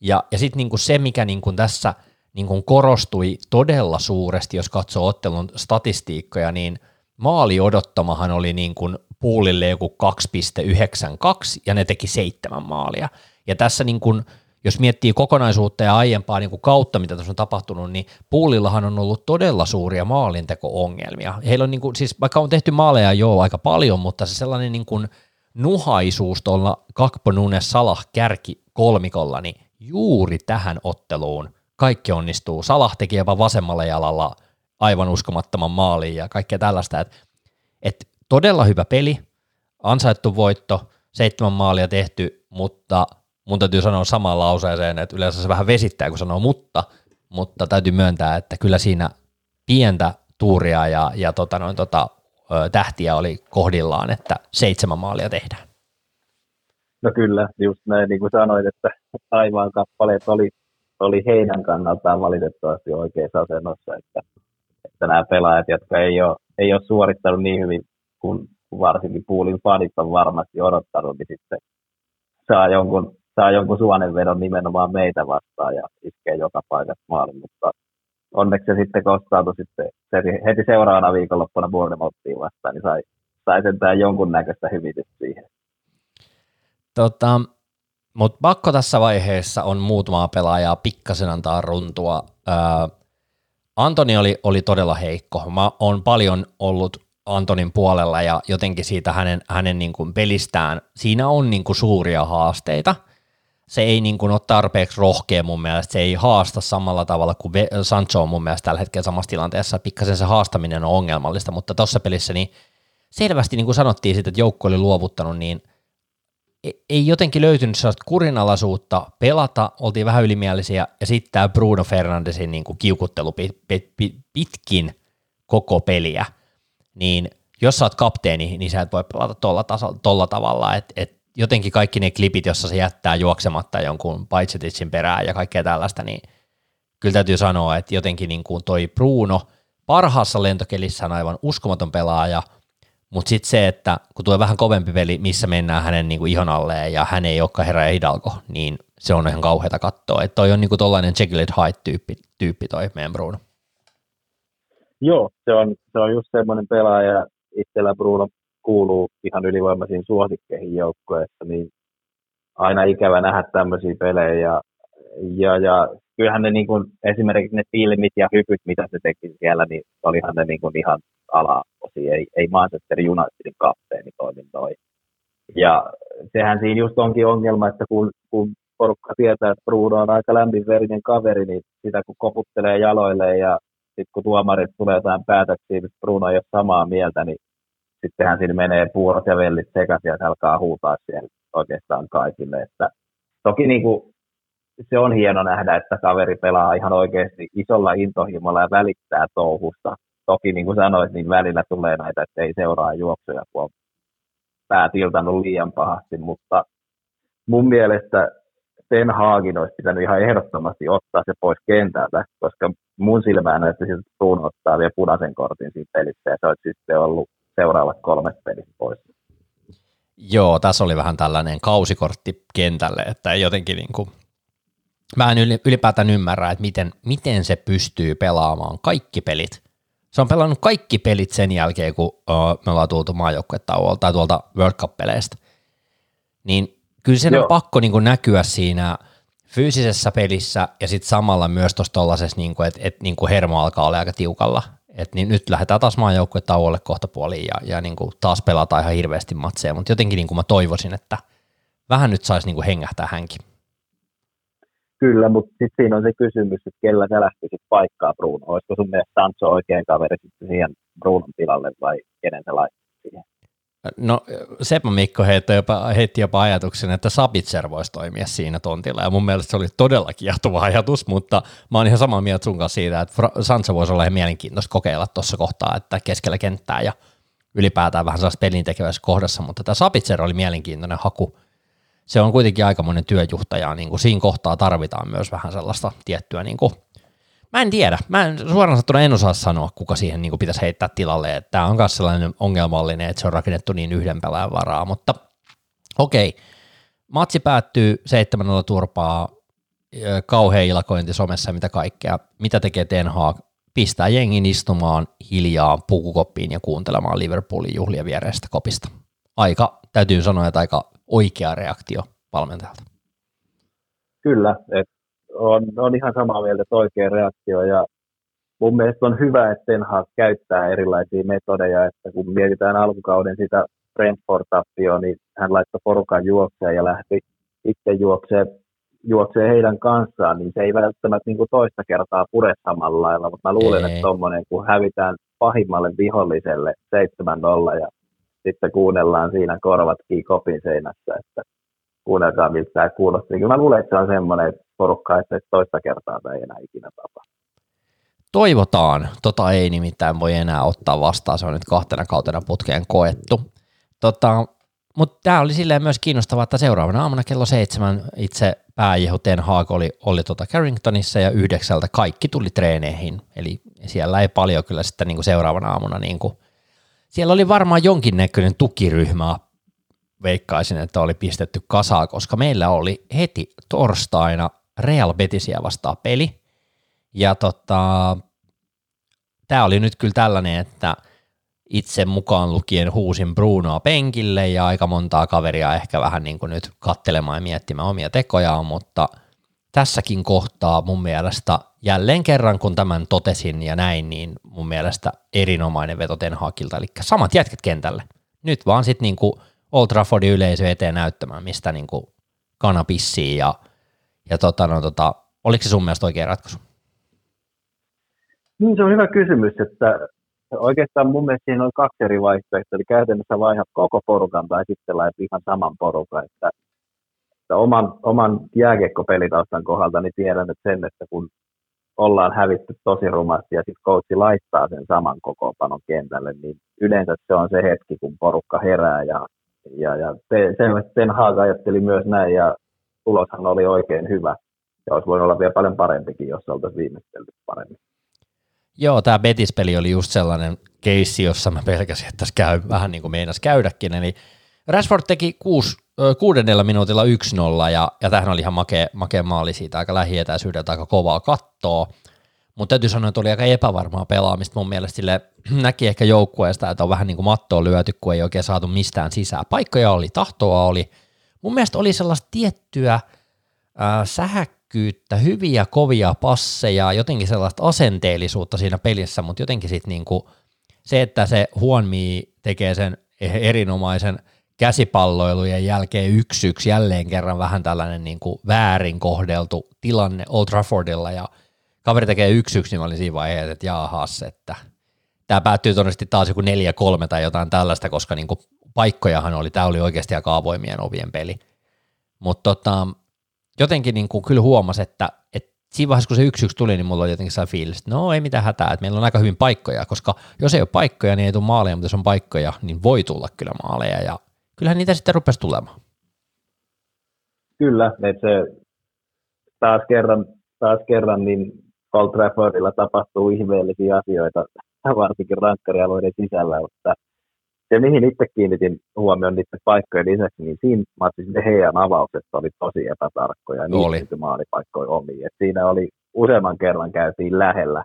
Ja, ja sitten niinku se, mikä niinku tässä niinku korostui todella suuresti, jos katsoo ottelun statistiikkoja, niin maali odottamahan oli niinku puulille joku 2,92 ja ne teki seitsemän maalia. Ja tässä niinku jos miettii kokonaisuutta ja aiempaa niin kuin kautta, mitä tässä on tapahtunut, niin Puulillahan on ollut todella suuria maalinteko-ongelmia. Heillä on niin kuin, siis vaikka on tehty maaleja jo aika paljon, mutta se sellainen niin kuin nuhaisuus tuolla Kakpo Nunes Salah kärki kolmikolla, niin juuri tähän otteluun kaikki onnistuu. Salah teki jopa vasemmalla jalalla aivan uskomattoman maaliin ja kaikkea tällaista, että et todella hyvä peli, ansaittu voitto, seitsemän maalia tehty, mutta – mun täytyy sanoa samaan lauseeseen, että yleensä se vähän vesittää, kun sanoo mutta, mutta täytyy myöntää, että kyllä siinä pientä tuuria ja, ja tota noin, tota, tähtiä oli kohdillaan, että seitsemän maalia tehdään. No kyllä, just näin, niin kuin sanoit, että taivaan kappaleet oli, oli heidän kannaltaan valitettavasti oikeassa asennossa, että, että nämä pelaajat, jotka ei ole, ei ole suorittanut niin hyvin kuin varsinkin Puulin fanit on varmasti odottanut, niin sitten saa jonkun saa jonkun suonenvedon nimenomaan meitä vastaan ja iskee joka paikassa maalin, mutta onneksi se sitten kostautui sitten se heti seuraavana viikonloppuna Bournemouthiin vastaan, niin sai, sai sentään jonkunnäköistä hyvitystä siihen. Tota, mutta pakko tässä vaiheessa on muutamaa pelaajaa pikkasen antaa runtua. Ää, Antoni oli, oli todella heikko. Mä oon paljon ollut Antonin puolella ja jotenkin siitä hänen, hänen niin kuin pelistään, siinä on niin kuin suuria haasteita – se ei niin kuin ole tarpeeksi rohkea mun mielestä, se ei haasta samalla tavalla kuin Sancho on mun mielestä tällä hetkellä samassa tilanteessa, pikkasen se haastaminen on ongelmallista, mutta tuossa pelissä niin selvästi niin kuin sanottiin sitten, että joukko oli luovuttanut, niin ei jotenkin löytynyt sellaista kurinalaisuutta pelata, oltiin vähän ylimielisiä, ja sitten tämä Bruno Fernandesin niin kuin kiukuttelu pitkin koko peliä, niin jos sä oot kapteeni, niin sä et voi pelata tolla tavalla, että et jotenkin kaikki ne klipit, jossa se jättää juoksematta jonkun Paitsetitsin perään ja kaikkea tällaista, niin kyllä täytyy sanoa, että jotenkin niin kuin toi Bruno parhaassa lentokelissä on aivan uskomaton pelaaja, mutta sitten se, että kun tulee vähän kovempi peli, missä mennään hänen niin kuin ihon alleen ja hän ei olekaan herra Hidalgo, niin se on ihan kauheata katsoa. Että toi on niin kuin tollainen Jekyll Hyde-tyyppi tyyppi toi meidän Bruno. Joo, se on, se on just semmoinen pelaaja, itsellä Bruno kuuluu ihan ylivoimaisiin suosikkeihin joukkueessa, niin aina ikävä nähdä tämmöisiä pelejä. Ja, ja, ja kyllähän ne niin kuin, esimerkiksi ne filmit ja hypyt, mitä se teki siellä, niin olihan ne niin kuin ihan alaosi. Ei, ei Manchester Unitedin kapteeni toimi noin. Ja sehän siinä just onkin ongelma, että kun, kun porukka tietää, että Bruno on aika lämpinverinen kaveri, niin sitä kun koputtelee jaloille ja sitten kun tuomarit tulee jotain päätöksiä, että Bruno ei ole samaa mieltä, niin sittenhän siinä menee puurot ja vellit sekaisin ja se alkaa huutaa siellä oikeastaan kaikille. Että toki niin kuin, se on hieno nähdä, että kaveri pelaa ihan oikeasti isolla intohimolla ja välittää touhusta. Toki niin kuin sanoit, niin välillä tulee näitä, että ei seuraa juoksuja, kun on pää tiltannut liian pahasti, mutta mun mielestä Ten Hagin olisi pitänyt ihan ehdottomasti ottaa se pois kentältä, koska mun silmään näytti siltä, että Bruno ottaa vielä punaisen kortin siinä pelissä ja se olisi sitten ollut seuraavat kolme peliä pois. Joo, tässä oli vähän tällainen kausikortti kentälle, että jotenkin niin kuin, mä en ylipäätään ymmärrä, että miten, miten se pystyy pelaamaan kaikki pelit. Se on pelannut kaikki pelit sen jälkeen, kun uh, me ollaan tultu maajoukkuetauolta tai tuolta World Cup-peleistä. Niin kyllä sen Joo. on pakko niin kuin näkyä siinä fyysisessä pelissä ja sitten samalla myös tuossa tuollaisessa, niin että et, niin kuin hermo alkaa olla aika tiukalla. Et niin nyt lähdetään taas maajoukkue tauolle kohta puoliin ja, ja niin kuin taas pelataan ihan hirveästi matseja, mutta jotenkin niin kuin mä toivoisin, että vähän nyt saisi niin kuin hengähtää hänkin. Kyllä, mutta sitten siinä on se kysymys, että kellä sä lähtisit paikkaa Bruno. Olisiko sun mielestä Sancho oikein kaveri sitten siihen Brunon tilalle vai kenen sä laittaisit siihen? No Sepä Mikko heitti jopa, heitti jopa ajatuksen, että Sabitzer voisi toimia siinä tontilla, ja mun mielestä se oli todella kiehtova ajatus, mutta mä oon ihan samaa mieltä sun kanssa siitä, että Sansa voisi olla ihan mielenkiintoista kokeilla tuossa kohtaa, että keskellä kenttää ja ylipäätään vähän sellaista pelin tekevässä kohdassa, mutta tämä Sabitzer oli mielenkiintoinen haku. Se on kuitenkin aikamoinen työjuhtaja, niin kuin siinä kohtaa tarvitaan myös vähän sellaista tiettyä niin kuin Mä en tiedä. Mä en, suoraan sanottuna en osaa sanoa, kuka siihen niin pitäisi heittää tilalle. Tämä on myös sellainen ongelmallinen, että se on rakennettu niin yhden pelaajan varaa, mutta okei. Matsi päättyy 7 turpaa, kauhean ilakointi somessa mitä kaikkea. Mitä tekee Ten Hag? Pistää jengin istumaan hiljaa pukukoppiin ja kuuntelemaan Liverpoolin juhlia vierestä kopista. Aika, täytyy sanoa, että aika oikea reaktio valmentajalta. Kyllä, että on, on ihan samaa mieltä, että oikea reaktio ja mun mielestä on hyvä, että Ten Hag käyttää erilaisia metodeja, että kun mietitään alkukauden sitä Brentford-tappioa, niin hän laittoi porukan juokseen ja lähti itse juokseen, juoksee heidän kanssaan, niin se ei välttämättä niin kuin toista kertaa pure samalla lailla, mutta mä luulen, ei. että tuommoinen, kun hävitään pahimmalle viholliselle 7-0 ja sitten kuunnellaan siinä korvat kopin seinässä, että kuunnelkaa miltä tämä kuulostaa. Kyllä mä luulen, että se on semmoinen porukka, että toista kertaa tämä ei enää ikinä tapa. Toivotaan. Tota ei nimittäin voi enää ottaa vastaan. Se on nyt kahtena kautena putkeen koettu. Tota, mutta tämä oli silleen myös kiinnostavaa, että seuraavana aamuna kello seitsemän itse pääjehu Ten Hag oli, oli tuota Carringtonissa ja yhdeksältä kaikki tuli treeneihin. Eli siellä ei paljon kyllä sitten niinku seuraavana aamuna, niinku, siellä oli varmaan jonkinnäköinen tukiryhmä veikkaisin, että oli pistetty kasaa, koska meillä oli heti torstaina Real Betisia vastaan peli. Ja tota, tämä oli nyt kyllä tällainen, että itse mukaan lukien huusin Brunoa penkille ja aika montaa kaveria ehkä vähän niin kuin nyt kattelemaan ja miettimään omia tekojaan, mutta tässäkin kohtaa mun mielestä jälleen kerran, kun tämän totesin ja näin, niin mun mielestä erinomainen veto Ten Hagilta, eli samat jätket kentälle. Nyt vaan sitten niin kuin Old Traffordin yleisö eteen näyttämään, mistä niin kuin kana pissii ja, ja tota, no, tota, oliko se sun mielestä oikea ratkaisu? Niin, se on hyvä kysymys, että oikeastaan mun mielestä siinä on kaksi eri vaihtoehtoa, eli käytännössä vaihdat koko porukan tai sitten laitat ihan saman porukan, että, että oman, oman jääkiekkopelitaustan kohdalta niin tiedän että sen, että kun ollaan hävitty tosi rumasti ja sitten coachi laittaa sen saman kokoonpanon kentälle, niin yleensä se on se hetki, kun porukka herää ja, ja, ja selvästi Ten Hag ajatteli myös näin ja tuloshan oli oikein hyvä. Ja olisi voinut olla vielä paljon parempikin, jos oltaisiin viimeistelty paremmin. Joo, tämä Betis-peli oli just sellainen keissi, jossa mä pelkäsin, että tässä käy vähän niin kuin meinas käydäkin, eli Rashford teki kuusi, kuudennella minuutilla 1-0, ja, ja tähän oli ihan makea, makea maali siitä, aika lähietäisyydeltä, aika kovaa kattoa, mutta täytyy sanoa, että oli aika epävarmaa pelaamista mun mielestä, sille näki ehkä joukkueesta, että on vähän niin kuin mattoa lyöty, kun ei oikein saatu mistään sisään. Paikkoja oli, tahtoa oli, mun mielestä oli sellaista tiettyä sähäkkää, herkkyyttä, hyviä kovia passeja, jotenkin sellaista asenteellisuutta siinä pelissä, mutta jotenkin sitten niinku se, että se Huonmi tekee sen erinomaisen käsipalloilujen jälkeen yksi yksi jälleen kerran vähän tällainen niinku väärin kohdeltu tilanne Old Traffordilla ja kaveri tekee yksi yksi, niin mä olin siinä vaiheessa, että jaahas, että tämä päättyy todennäköisesti taas joku neljä kolme tai jotain tällaista, koska niinku paikkojahan oli, tämä oli oikeasti aika avoimien ovien peli. Mutta tota, jotenkin niin kuin kyllä huomasi, että, että siinä vaiheessa, kun se yksi yksi tuli, niin mulla oli jotenkin sellainen fiilis, että no ei mitään hätää, että meillä on aika hyvin paikkoja, koska jos ei ole paikkoja, niin ei tule maaleja, mutta jos on paikkoja, niin voi tulla kyllä maaleja, ja kyllähän niitä sitten rupesi tulemaan. Kyllä, että se taas kerran, taas kerran niin Old Traffordilla tapahtuu ihmeellisiä asioita, varsinkin rankkarialueiden sisällä, mutta se, mihin itse kiinnitin huomioon niiden paikkojen lisäksi, niin siinä matsissa ne heidän avaukset oli tosi epätarkkoja, niin oli. maalipaikkoja omiin. Et siinä oli useamman kerran käytiin lähellä,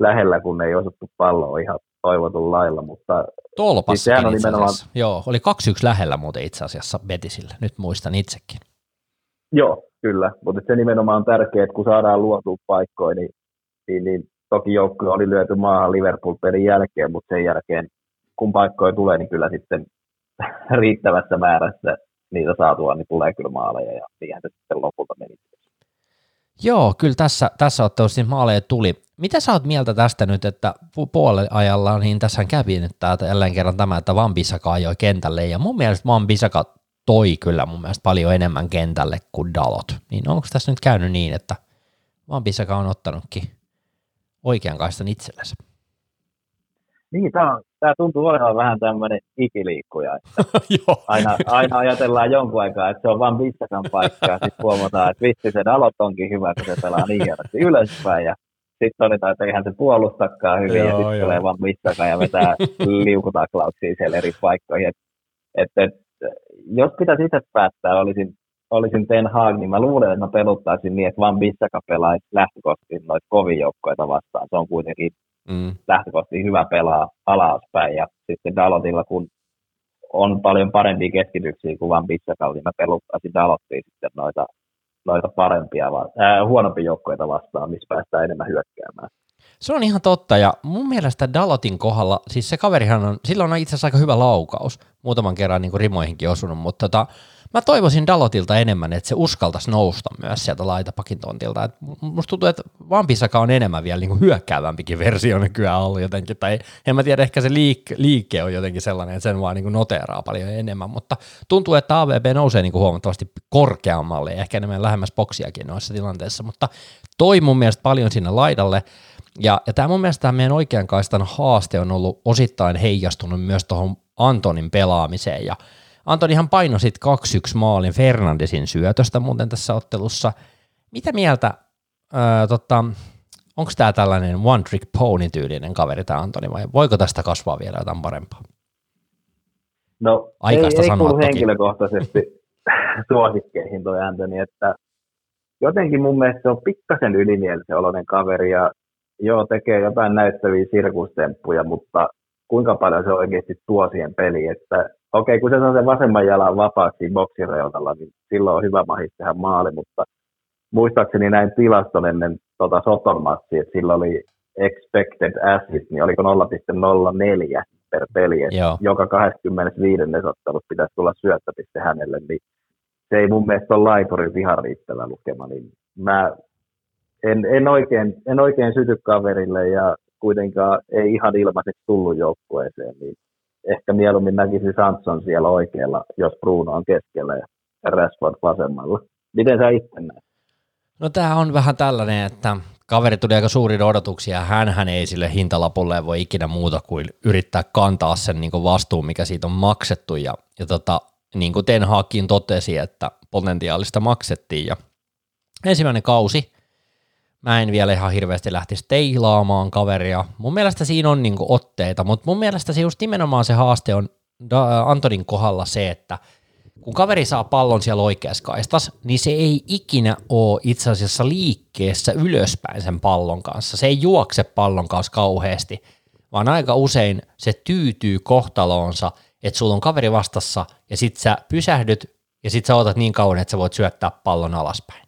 lähellä kun ei osuttu palloa ihan toivotun lailla, mutta Tolpassakin siis oli nimenomaan... Joo, oli 2-1 lähellä muuten itse asiassa Betisille, nyt muistan itsekin. Joo, kyllä, mutta se nimenomaan on tärkeää, että kun saadaan luotua paikkoja, niin, niin, niin toki joukkue oli lyöty maahan Liverpool-pelin jälkeen, mutta sen jälkeen kun paikkoja tulee, niin kyllä sitten riittävässä määrässä niitä saatua, niin tulee kyllä maaleja ja niinhän se sitten lopulta meni. Joo, kyllä tässä, tässä ottelussa maaleja tuli. Mitä sä oot mieltä tästä nyt, että puolella ajalla, niin tässä kävi nyt täältä jälleen kerran tämä, että Van Bissaka ajoi kentälle, ja mun mielestä Van Bissaka toi kyllä mun mielestä paljon enemmän kentälle kuin Dalot. Niin onko tässä nyt käynyt niin, että Van Bissaka on ottanutkin oikean kaistan itsellensä? Niin, tämä, on, tämä tuntuu olevan vähän tämmöinen ikiliikkuja. Aina, aina ajatellaan jonkun aikaa, että se on vain Bissakan paikka, sitten huomataan, että vitsi se Dalot onkin hyvä, kun se pelaa niin hienosti ylöspäin, ja sitten todetaan, että eihän se puolustakaan hyvin, joo, ja sitten tulee vaan Bissaka ja vetää liukutaklauksia siellä eri paikkoihin. Et, et, et, jos pitäisi itse päättää, olisin, olisin Ten Hag, niin mä luulen, että mä peluttaisin niin, että vaan Bissaka pelaisi lähtökohtaisesti noita kovin joukkoja vastaan. Se on kuitenkin mm. lähtökohtaisesti hyvä pelaa alaspäin. Ja sitten Dalotilla, kun on paljon parempia keskityksiä kuin Van Bissakal, niin mä peluttaisin Dalottiin sitten noita, noita parempia, ää, huonompia joukkoja vastaan, missä päästään enemmän hyökkäämään. Se on ihan totta, ja mun mielestä Dalotin kohdalla, siis se kaverihan on, sillä on itse asiassa aika hyvä laukaus, muutaman kerran niin kuin rimoihinkin osunut, mutta tota, mä toivoisin Dalotilta enemmän, että se uskaltaisi nousta myös sieltä laitapakin tontilta. Et musta tuntuu, että Vampisaka on enemmän vielä niin hyökkäävämpikin versio nykyään ollut jotenkin, tai en mä tiedä, ehkä se liik- liike on jotenkin sellainen, että sen vaan niin noteeraa paljon enemmän, mutta tuntuu, että AVB nousee niin huomattavasti korkeammalle ja ehkä enemmän lähemmäs boksiakin noissa tilanteissa, mutta toi mun mielestä paljon sinne laidalle, ja, ja tämä mun mielestä tämä meidän oikean kaistan haaste on ollut osittain heijastunut myös tuohon Antonin pelaamiseen, ja Antonihan painoi sitten 2-1 maalin Fernandesin syötöstä muuten tässä ottelussa. Mitä mieltä, öö, tota, onko tämä tällainen one trick pony tyylinen kaveri tämä Antoni vai voiko tästä kasvaa vielä jotain parempaa? No Aikaista ei, ei kuulu henkilökohtaisesti suosikkeihin tuo Antoni, että jotenkin mun mielestä se on pikkasen ylimielisen oloinen kaveri ja joo, tekee jotain näyttäviä sirkustemppuja, mutta kuinka paljon se oikeasti tuo siihen peliin, että okei, kun se saa sen vasemman jalan vapaaksi boksireunalla, niin silloin on hyvä mahis tehdä maali, mutta muistaakseni näin tilaston ennen tota Soton matsia, että sillä oli expected assist, niin oliko 0,04 per peli, että Joo. joka 25. ottelut pitäisi tulla syöttöpiste hänelle, niin se ei mun mielestä ole laiturin ihan riittävä lukema, niin mä en, en, oikein, en oikein syty kaverille ja kuitenkaan ei ihan ilmaiseksi tullut joukkueeseen, niin ehkä mieluummin näkisi Sanson siellä oikealla, jos Bruno on keskellä ja Rashford vasemmalla. Miten sä itse näet? No tämä on vähän tällainen, että kaveri tuli aika suurin odotuksia hän ei sille hintalapulle voi ikinä muuta kuin yrittää kantaa sen niin vastuun, mikä siitä on maksettu ja, ja tota, niin kuin Ten Hagkin totesi, että potentiaalista maksettiin ja ensimmäinen kausi, mä en vielä ihan hirveästi lähtisi teilaamaan kaveria. Mun mielestä siinä on niin otteita, mutta mun mielestä se just nimenomaan se haaste on Antonin kohdalla se, että – kun kaveri saa pallon siellä oikeassa kaistas, niin se ei ikinä ole itse asiassa liikkeessä ylöspäin sen pallon kanssa. Se ei juokse pallon kanssa kauheasti, vaan aika usein se tyytyy kohtaloonsa, että sulla on kaveri vastassa ja sit sä pysähdyt ja sit sä otat niin kauan, että sä voit syöttää pallon alaspäin.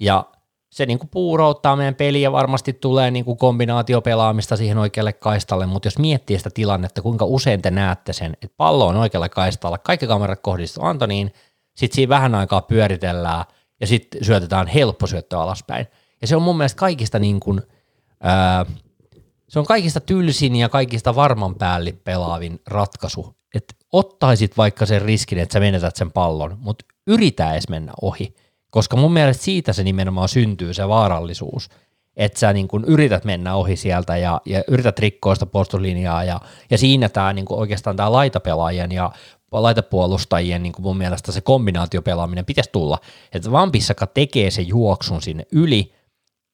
Ja se niin kuin puurouttaa meidän peliä, varmasti tulee niin kuin kombinaatiopelaamista siihen oikealle kaistalle, mutta jos miettii sitä tilannetta, kuinka usein te näette sen, että pallo on oikealla kaistalla, kaikki kamerat kohdistuu Antoniin, sitten siinä vähän aikaa pyöritellään ja sitten syötetään helppo syöttö alaspäin. Ja se on mun mielestä kaikista niin kuin, ää, se on kaikista tylsin ja kaikista varman päälle pelaavin ratkaisu, että ottaisit vaikka sen riskin, että sä menetät sen pallon, mutta yritä edes mennä ohi. Koska mun mielestä siitä se nimenomaan syntyy se vaarallisuus, että sä niin kun yrität mennä ohi sieltä ja, ja yrität rikkoa sitä puolustuslinjaa ja, ja siinä tämä niin oikeastaan tämä laitapelaajien ja laitapuolustajien niin mun mielestä se kombinaatiopelaaminen pitäisi tulla, että Vampissaka tekee sen juoksun sinne yli,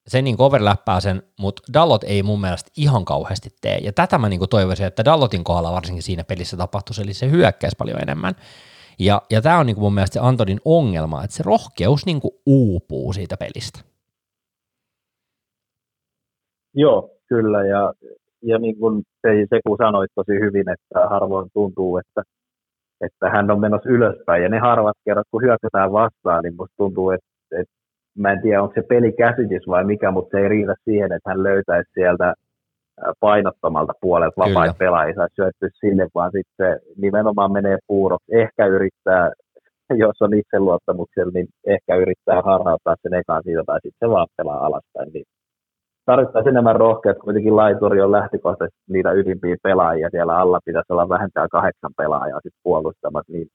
se niin overlappaa sen, mutta Dallot ei mun mielestä ihan kauheasti tee, ja tätä mä niin toivoisin, että Dallotin kohdalla varsinkin siinä pelissä tapahtuisi, eli se hyökkäisi paljon enemmän, ja, ja tämä on niin kuin mun mielestä se Antonin ongelma, että se rohkeus niin kuin uupuu siitä pelistä. Joo, kyllä. Ja, ja niin kuin se, se kun sanoit tosi hyvin, että harvoin tuntuu, että, että hän on menossa ylöspäin. Ja ne harvat kerrat, kun hyökätään vastaan, niin musta tuntuu, että, että mä en tiedä, onko se pelikäsitys vai mikä, mutta se ei riitä siihen, että hän löytäisi sieltä painottomalta puolelta vapaita pelaajia. Saa syöttyä sinne, vaan sitten nimenomaan menee puuroksi. Ehkä yrittää, jos on itseluottamuksella, niin ehkä yrittää harhauttaa sen ekaan siitä tai sitten vaan pelaa alaspäin. Niin tarvittaisiin enemmän rohkeat, kuitenkin laituri on lähtökohtaisesti niitä ylimpiä pelaajia, siellä alla pitäisi olla vähintään kahdeksan pelaajaa sitten puolustamat, niin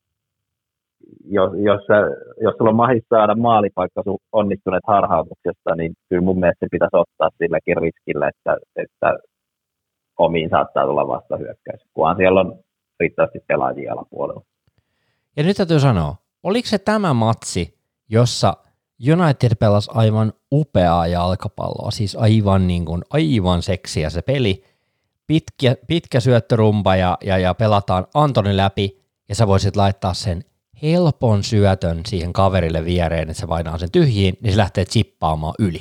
jos, jos, jos sulla on mahis saada maalipaikka sun onnistuneet harhautuksesta, niin kyllä mun mielestä se pitäisi ottaa silläkin riskillä, että, että omiin saattaa tulla vastahyökkäys, kunhan siellä on riittävästi pelaajia alapuolella. Ja nyt täytyy sanoa, oliko se tämä matsi, jossa United pelasi aivan upeaa jalkapalloa, siis aivan, niin kuin, aivan seksiä se peli, pitkä, pitkä syöttörumpa ja, ja, ja pelataan Antoni läpi, ja sä voisit laittaa sen helpon syötön siihen kaverille viereen, että se vainaa sen tyhjiin, niin se lähtee chippaamaan yli.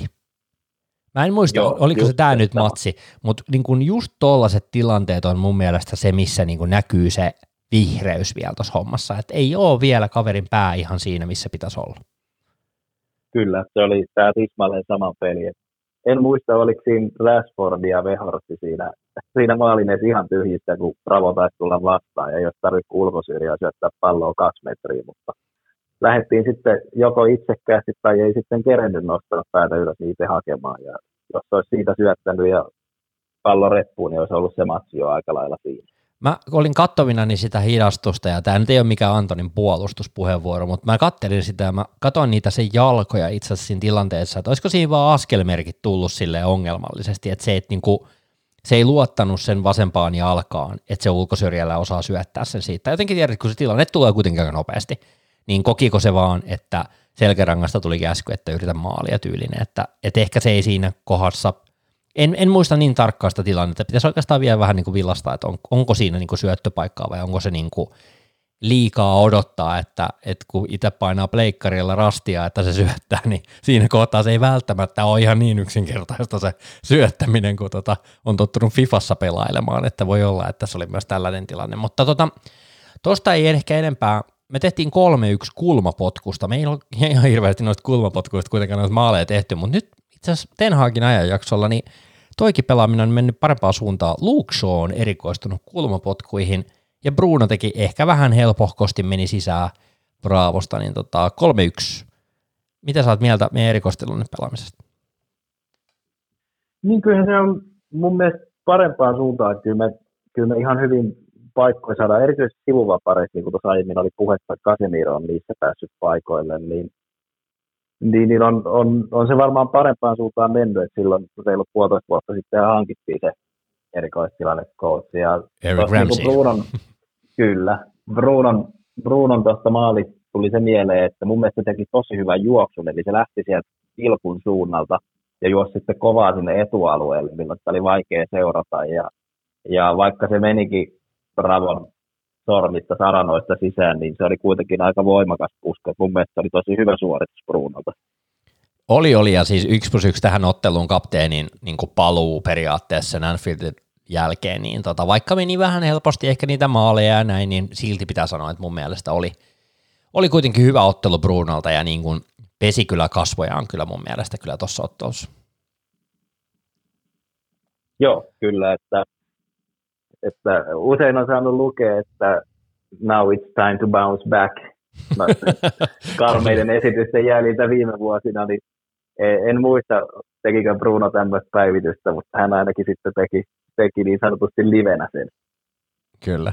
Mä en muista, Joo, oliko se tämä nyt matsi, mutta niin kun just tollaset tilanteet on mun mielestä se, missä niin näkyy se vihreys vielä tuossa hommassa, että ei ole vielä kaverin pää ihan siinä, missä pitäisi olla. Kyllä, se oli tämä tismalleen sama peli. En muista, oliko siinä Rashford ja Vehorsti siinä, siinä maalin ihan tyhjistä, kun Bravo taisi tulla vastaan, ja jos tarvitse ulkosyrjää syöttää palloa kaksi metriä, mutta lähdettiin sitten joko itsekkäästi tai ei sitten kerennyt nostaa päätä ylös niitä hakemaan. Ja jos olisi siitä syöttänyt ja pallo reppuun, niin olisi ollut se matsi jo aika lailla siinä. Mä olin kattovinani sitä hidastusta, ja tämä nyt ei ole mikään Antonin puolustuspuheenvuoro, mutta mä kattelin sitä ja mä katsoin niitä sen jalkoja itse asiassa siinä tilanteessa, että olisiko siinä vaan askelmerkit tullut sille ongelmallisesti, että se, että niinku, se ei luottanut sen vasempaan jalkaan, että se ulkosyrjällä osaa syöttää sen siitä. Jotenkin tiedät, kun se tilanne tulee kuitenkin aika nopeasti, niin kokiko se vaan, että selkärangasta tuli käsky, että yritä maalia tyylinen, että, että ehkä se ei siinä kohdassa, en, en muista niin tarkkaasta tilannetta, pitäisi oikeastaan vielä vähän niin kuin villastaa, että on, onko siinä niin kuin syöttöpaikkaa vai onko se niin kuin liikaa odottaa, että, että kun itse painaa pleikkarilla rastia, että se syöttää, niin siinä kohtaa se ei välttämättä ole ihan niin yksinkertaista se syöttäminen, kun tota, on tottunut Fifassa pelailemaan, että voi olla, että se oli myös tällainen tilanne, mutta tota, Tuosta ei ehkä enempää me tehtiin 3-1 kulmapotkusta. Me ei ole ihan hirveästi noista kulmapotkuista kuitenkaan noita maaleja tehty, mutta nyt itse asiassa Ten Hagin ajanjaksolla niin toikin pelaaminen on mennyt parempaa suuntaan. Luke Shaw on erikoistunut kulmapotkuihin ja Bruno teki ehkä vähän helpohkosti meni sisään Bravosta, niin tota 3-1. Mitä sä oot mieltä meidän erikoistelun pelaamisesta? Niin kyllähän se on mun mielestä parempaan suuntaan. Että kyllä me, kyllä me ihan hyvin paikkoja saadaan, erityisesti sivuvapareissa, niin kuin tuossa aiemmin oli puhetta, että Casemiro on niissä päässyt paikoille, niin, niin, niin on, on, on, se varmaan parempaan suuntaan mennyt, että silloin reilu puolitoista vuotta sitten hankittiin se erikoistilanne coach. Ja Eric niin Ramsey. Niin Brunon, kyllä, Brunon, Brunon tuosta maali tuli se mieleen, että mun mielestä se teki tosi hyvän juoksun, eli se lähti sieltä ilkun suunnalta ja juosi sitten kovaa sinne etualueelle, milloin sitä oli vaikea seurata. Ja, ja vaikka se menikin Bravon sormista saranoista sisään, niin se oli kuitenkin aika voimakas puska. Mun mielestä oli tosi hyvä suoritus Brunolta. Oli, oli, ja siis yksi plus yksi tähän otteluun kapteenin niin kuin paluu periaatteessa Anfieldin jälkeen, niin tota, vaikka meni vähän helposti ehkä niitä maaleja ja näin, niin silti pitää sanoa, että mun mielestä oli, oli kuitenkin hyvä ottelu Brunolta ja niin kuin pesi kyllä kasvojaan kyllä mun mielestä kyllä tuossa ottelussa. Joo, kyllä, että, että usein on saanut lukea, että now it's time to bounce back. No, karmeiden esitysten jäljiltä viime vuosina, niin en muista, tekikö Bruno tämmöistä päivitystä, mutta hän ainakin sitten teki, teki niin sanotusti livenä sen. Kyllä.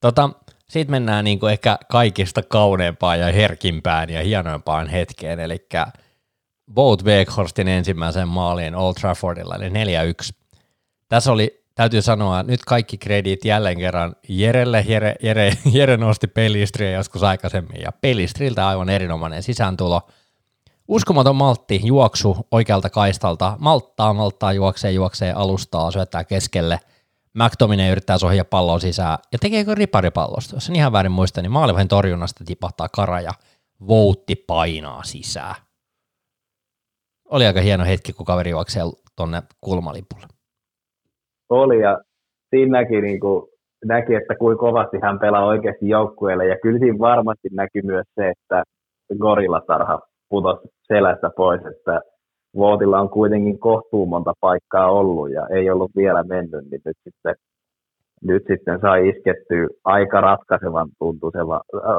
Tota, sitten mennään niin kuin ehkä kaikista kauneimpaan ja herkimpään ja hienoimpaan hetkeen, eli Boat Weghorsten ensimmäisen maaliin Old Traffordilla, eli 4-1. Tässä oli, täytyy sanoa, nyt kaikki kredit jälleen kerran Jerelle. Jere, Jere, Jere nosti pelistriä joskus aikaisemmin, ja pelistriltä aivan erinomainen sisääntulo. Uskomaton maltti, juoksu oikealta kaistalta, malttaa, malttaa, juoksee, juoksee, alustaa, syöttää keskelle – McTominay yrittää sohia palloa sisään, ja tekeekö riparipallosta? Jos en ihan väärin muista, niin maalivahin torjunnasta tipahtaa kara ja voutti painaa sisään. Oli aika hieno hetki, kun kaveri juoksee tuonne kulmalipulle. Oli, ja siinä näki, niin kuin, näki, että kuinka kovasti hän pelaa oikeasti joukkueelle, ja kyllä siinä varmasti näkyy myös se, että gorillatarha putosi selästä pois, että Vootilla on kuitenkin kohtuu monta paikkaa ollut ja ei ollut vielä mennyt, niin nyt sitten, nyt sitten sai iskettyä aika ratkaisevan tuntuisen,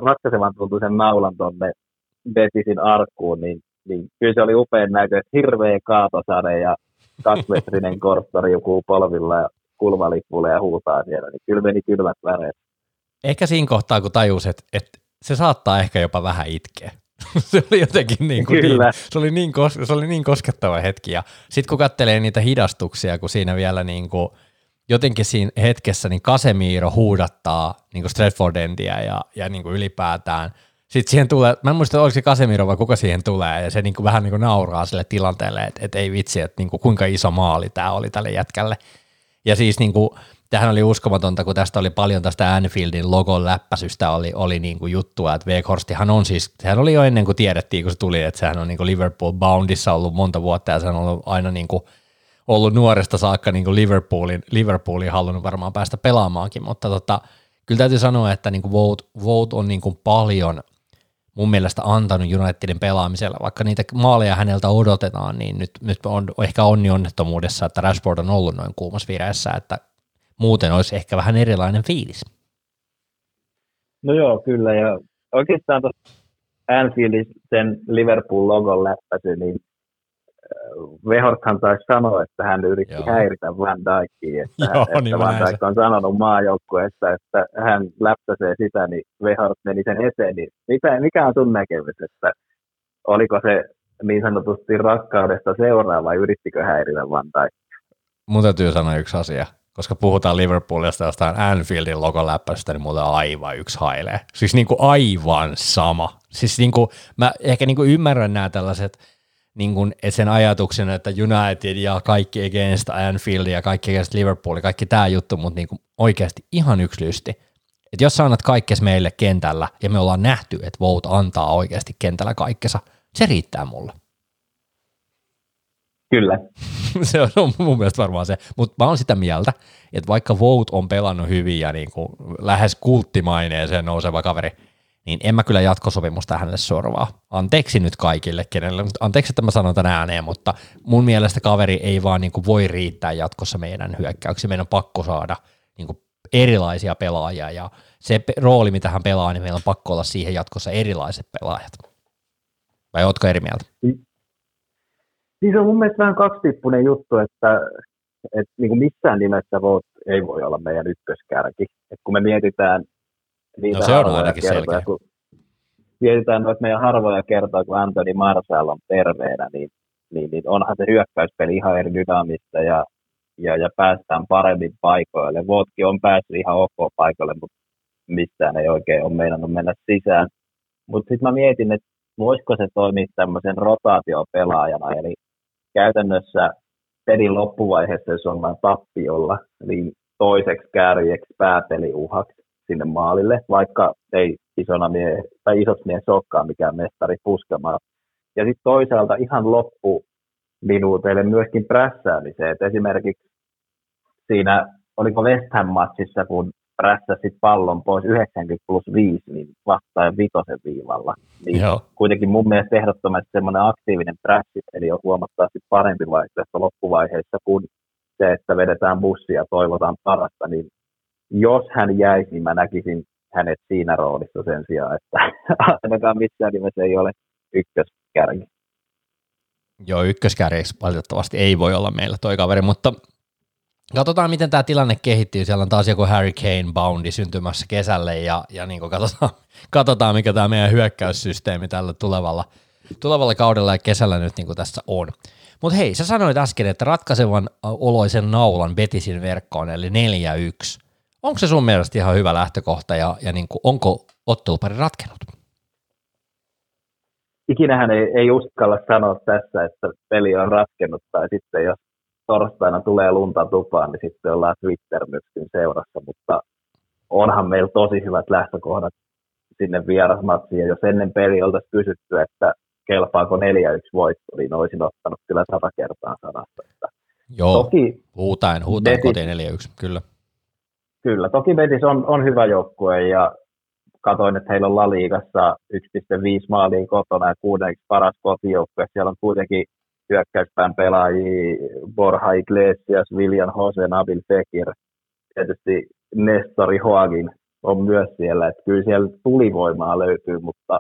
ratkaisevan tuntuisen naulan tuonne Betisin arkkuun, niin, niin kyllä se oli upean näkö, hirveä kaatosade ja kaksimetrinen korttori joku polvilla ja kulmalipulle ja huutaa siellä, niin kyllä meni kylmät väreet. Ehkä siinä kohtaa, kun tajus, että, että se saattaa ehkä jopa vähän itkeä. se oli jotenkin niin kuin Kyllä. Niin, se, oli niin kos, se oli niin koskettava hetki. Ja sitten kun katselee niitä hidastuksia, kun siinä vielä niin kuin, jotenkin siinä hetkessä niin Casemiro huudattaa niin kuin Stratfordendia ja, ja niin kuin ylipäätään. Sitten siihen tulee, mä en muista, oliko se Casemiro vai kuka siihen tulee, ja se niin kuin vähän niin kuin nauraa sille tilanteelle, että, että ei vitsi, että niin kuin kuinka iso maali tämä oli tälle jätkälle. Ja siis niin kuin, tähän oli uskomatonta, kun tästä oli paljon tästä Anfieldin logon läppäsystä oli, oli niin kuin juttua, että Weghorstihan on siis, sehän oli jo ennen kuin tiedettiin, kun se tuli, että sehän on niin kuin Liverpool Boundissa ollut monta vuotta ja se on ollut aina niin kuin ollut nuoresta saakka niin kuin Liverpoolin, Liverpoolin halunnut varmaan päästä pelaamaankin, mutta tota, kyllä täytyy sanoa, että niin kuin Vote, Vote on niin kuin paljon mun mielestä antanut Unitedin pelaamisella, vaikka niitä maaleja häneltä odotetaan, niin nyt, nyt on ehkä onni onnettomuudessa, että Rashford on ollut noin kuumassa vireessä, että muuten olisi ehkä vähän erilainen fiilis. No joo, kyllä. Ja oikeastaan tuossa Anfieldin sen Liverpool-logon läppäsy, niin Vehorthan taisi sanoa, että hän yritti joo. häiritä Van Dijkia, että, joo, että niin Van Dijk on sanonut maajoukkueessa, että hän läppäsee sitä, niin Vehort meni sen eteen, niin mikä, mikä on sun näkemys, että oliko se niin sanotusti rakkaudesta seuraa vai yrittikö häiritä Van Dijk? Mun täytyy sanoa yksi asia koska puhutaan Liverpoolista jostain Anfieldin logoläppästä, niin mulle aivan yksi hailee. Siis niin kuin aivan sama. Siis niin kuin, mä ehkä niin kuin ymmärrän nämä tällaiset, niin kuin, sen ajatuksen, että United ja kaikki against Anfield ja kaikki against Liverpool ja kaikki tämä juttu, mutta niin kuin oikeasti ihan yksi lysti. Että jos sä annat kaikkes meille kentällä ja me ollaan nähty, että Vout antaa oikeasti kentällä kaikkensa, se riittää mulle. Kyllä. se on mun mielestä varmaan se. Mutta mä oon sitä mieltä, että vaikka Vout on pelannut hyvin ja niin kuin lähes kulttimaineeseen nouseva kaveri, niin en mä kyllä jatkosopimusta hänelle sorvaa. Anteeksi nyt kaikille, kenelle, anteeksi, että mä sanon tämän ääneen, mutta mun mielestä kaveri ei vaan niin kuin voi riittää jatkossa meidän hyökkäyksiin. Meidän on pakko saada niin kuin erilaisia pelaajia ja se rooli, mitä hän pelaa, niin meillä on pakko olla siihen jatkossa erilaiset pelaajat. Vai ootko eri mieltä? Se on mun mielestä vähän kaksitippunen juttu, että että niin kuin missään nimessä Vogt ei voi olla meidän ykköskärki. Et kun me mietitään niitä no, se on ainakin kertoja, selkeä. kun mietitään noita meidän harvoja kertoja, kun Anthony Marshall on terveenä, niin, niin, niin onhan se hyökkäyspeli ihan eri dynaamista ja, ja, ja päästään paremmin paikoille. Votki on päässyt ihan ok paikalle, mutta missään ei oikein ole meinannut mennä sisään. Mutta sitten mä mietin, että voisiko se toimia tämmöisen rotaatiopelaajana, eli käytännössä pelin loppuvaiheessa, jos ollaan tappiolla, niin toiseksi kärjeksi pääpeliuhaksi sinne maalille, vaikka ei isona mie- tai isot mies olekaan mikään mestari puskemaan. Ja sitten toisaalta ihan loppu minuuteille myöskin prässäämiseen. Et esimerkiksi siinä, oliko West Ham-matsissa, kun prässäsit pallon pois 90 plus 5, niin vastaan vitosen viivalla. Niin Joo. kuitenkin mun mielestä ehdottomasti semmoinen aktiivinen prässi, eli on huomattavasti parempi vaihtoehto loppuvaiheessa kuin se, että vedetään bussia ja toivotaan parasta, niin jos hän jäisi, niin mä näkisin hänet siinä roolissa sen sijaan, että ainakaan missään nimessä ei ole ykköskärki. Joo, ykköskärjeksi valitettavasti ei voi olla meillä toi kaveri, mutta Katsotaan, miten tämä tilanne kehittyy. Siellä on taas joku Harry Kane boundi syntymässä kesälle ja, ja niin katsotaan, katsotaan, mikä tämä meidän hyökkäyssysteemi tällä tulevalla, tulevalla kaudella ja kesällä nyt niin tässä on. Mutta hei, sä sanoit äsken, että ratkaisevan oloisen naulan Betisin verkkoon, eli 4-1. Onko se sun mielestä ihan hyvä lähtökohta ja, ja niin kuin, onko ottelupari ratkennut? Ikinähän ei, ei uskalla sanoa tässä, että peli on ratkennut, tai sitten jos torstaina tulee lunta tupaan, niin sitten ollaan Twitter-myksyn seurassa, mutta onhan meillä tosi hyvät lähtökohdat sinne vierasmatsiin, ja jos ennen peli oltaisiin kysytty, että kelpaako 4-1 voitto, niin olisin ottanut kyllä sata kertaa sanasta. Joo, toki huutain, huutain kotiin 4-1, kyllä. Kyllä, toki Betis on, on hyvä joukkue, ja katoin, että heillä on La Liigassa 1,5 maalia kotona ja kuudenneksi paras kotijoukkue. Siellä on kuitenkin hyökkäyspään pelaajia, Borja Iglesias, William Jose, Nabil Fekir, tietysti Nestori Hoagin on myös siellä, että kyllä siellä tulivoimaa löytyy, mutta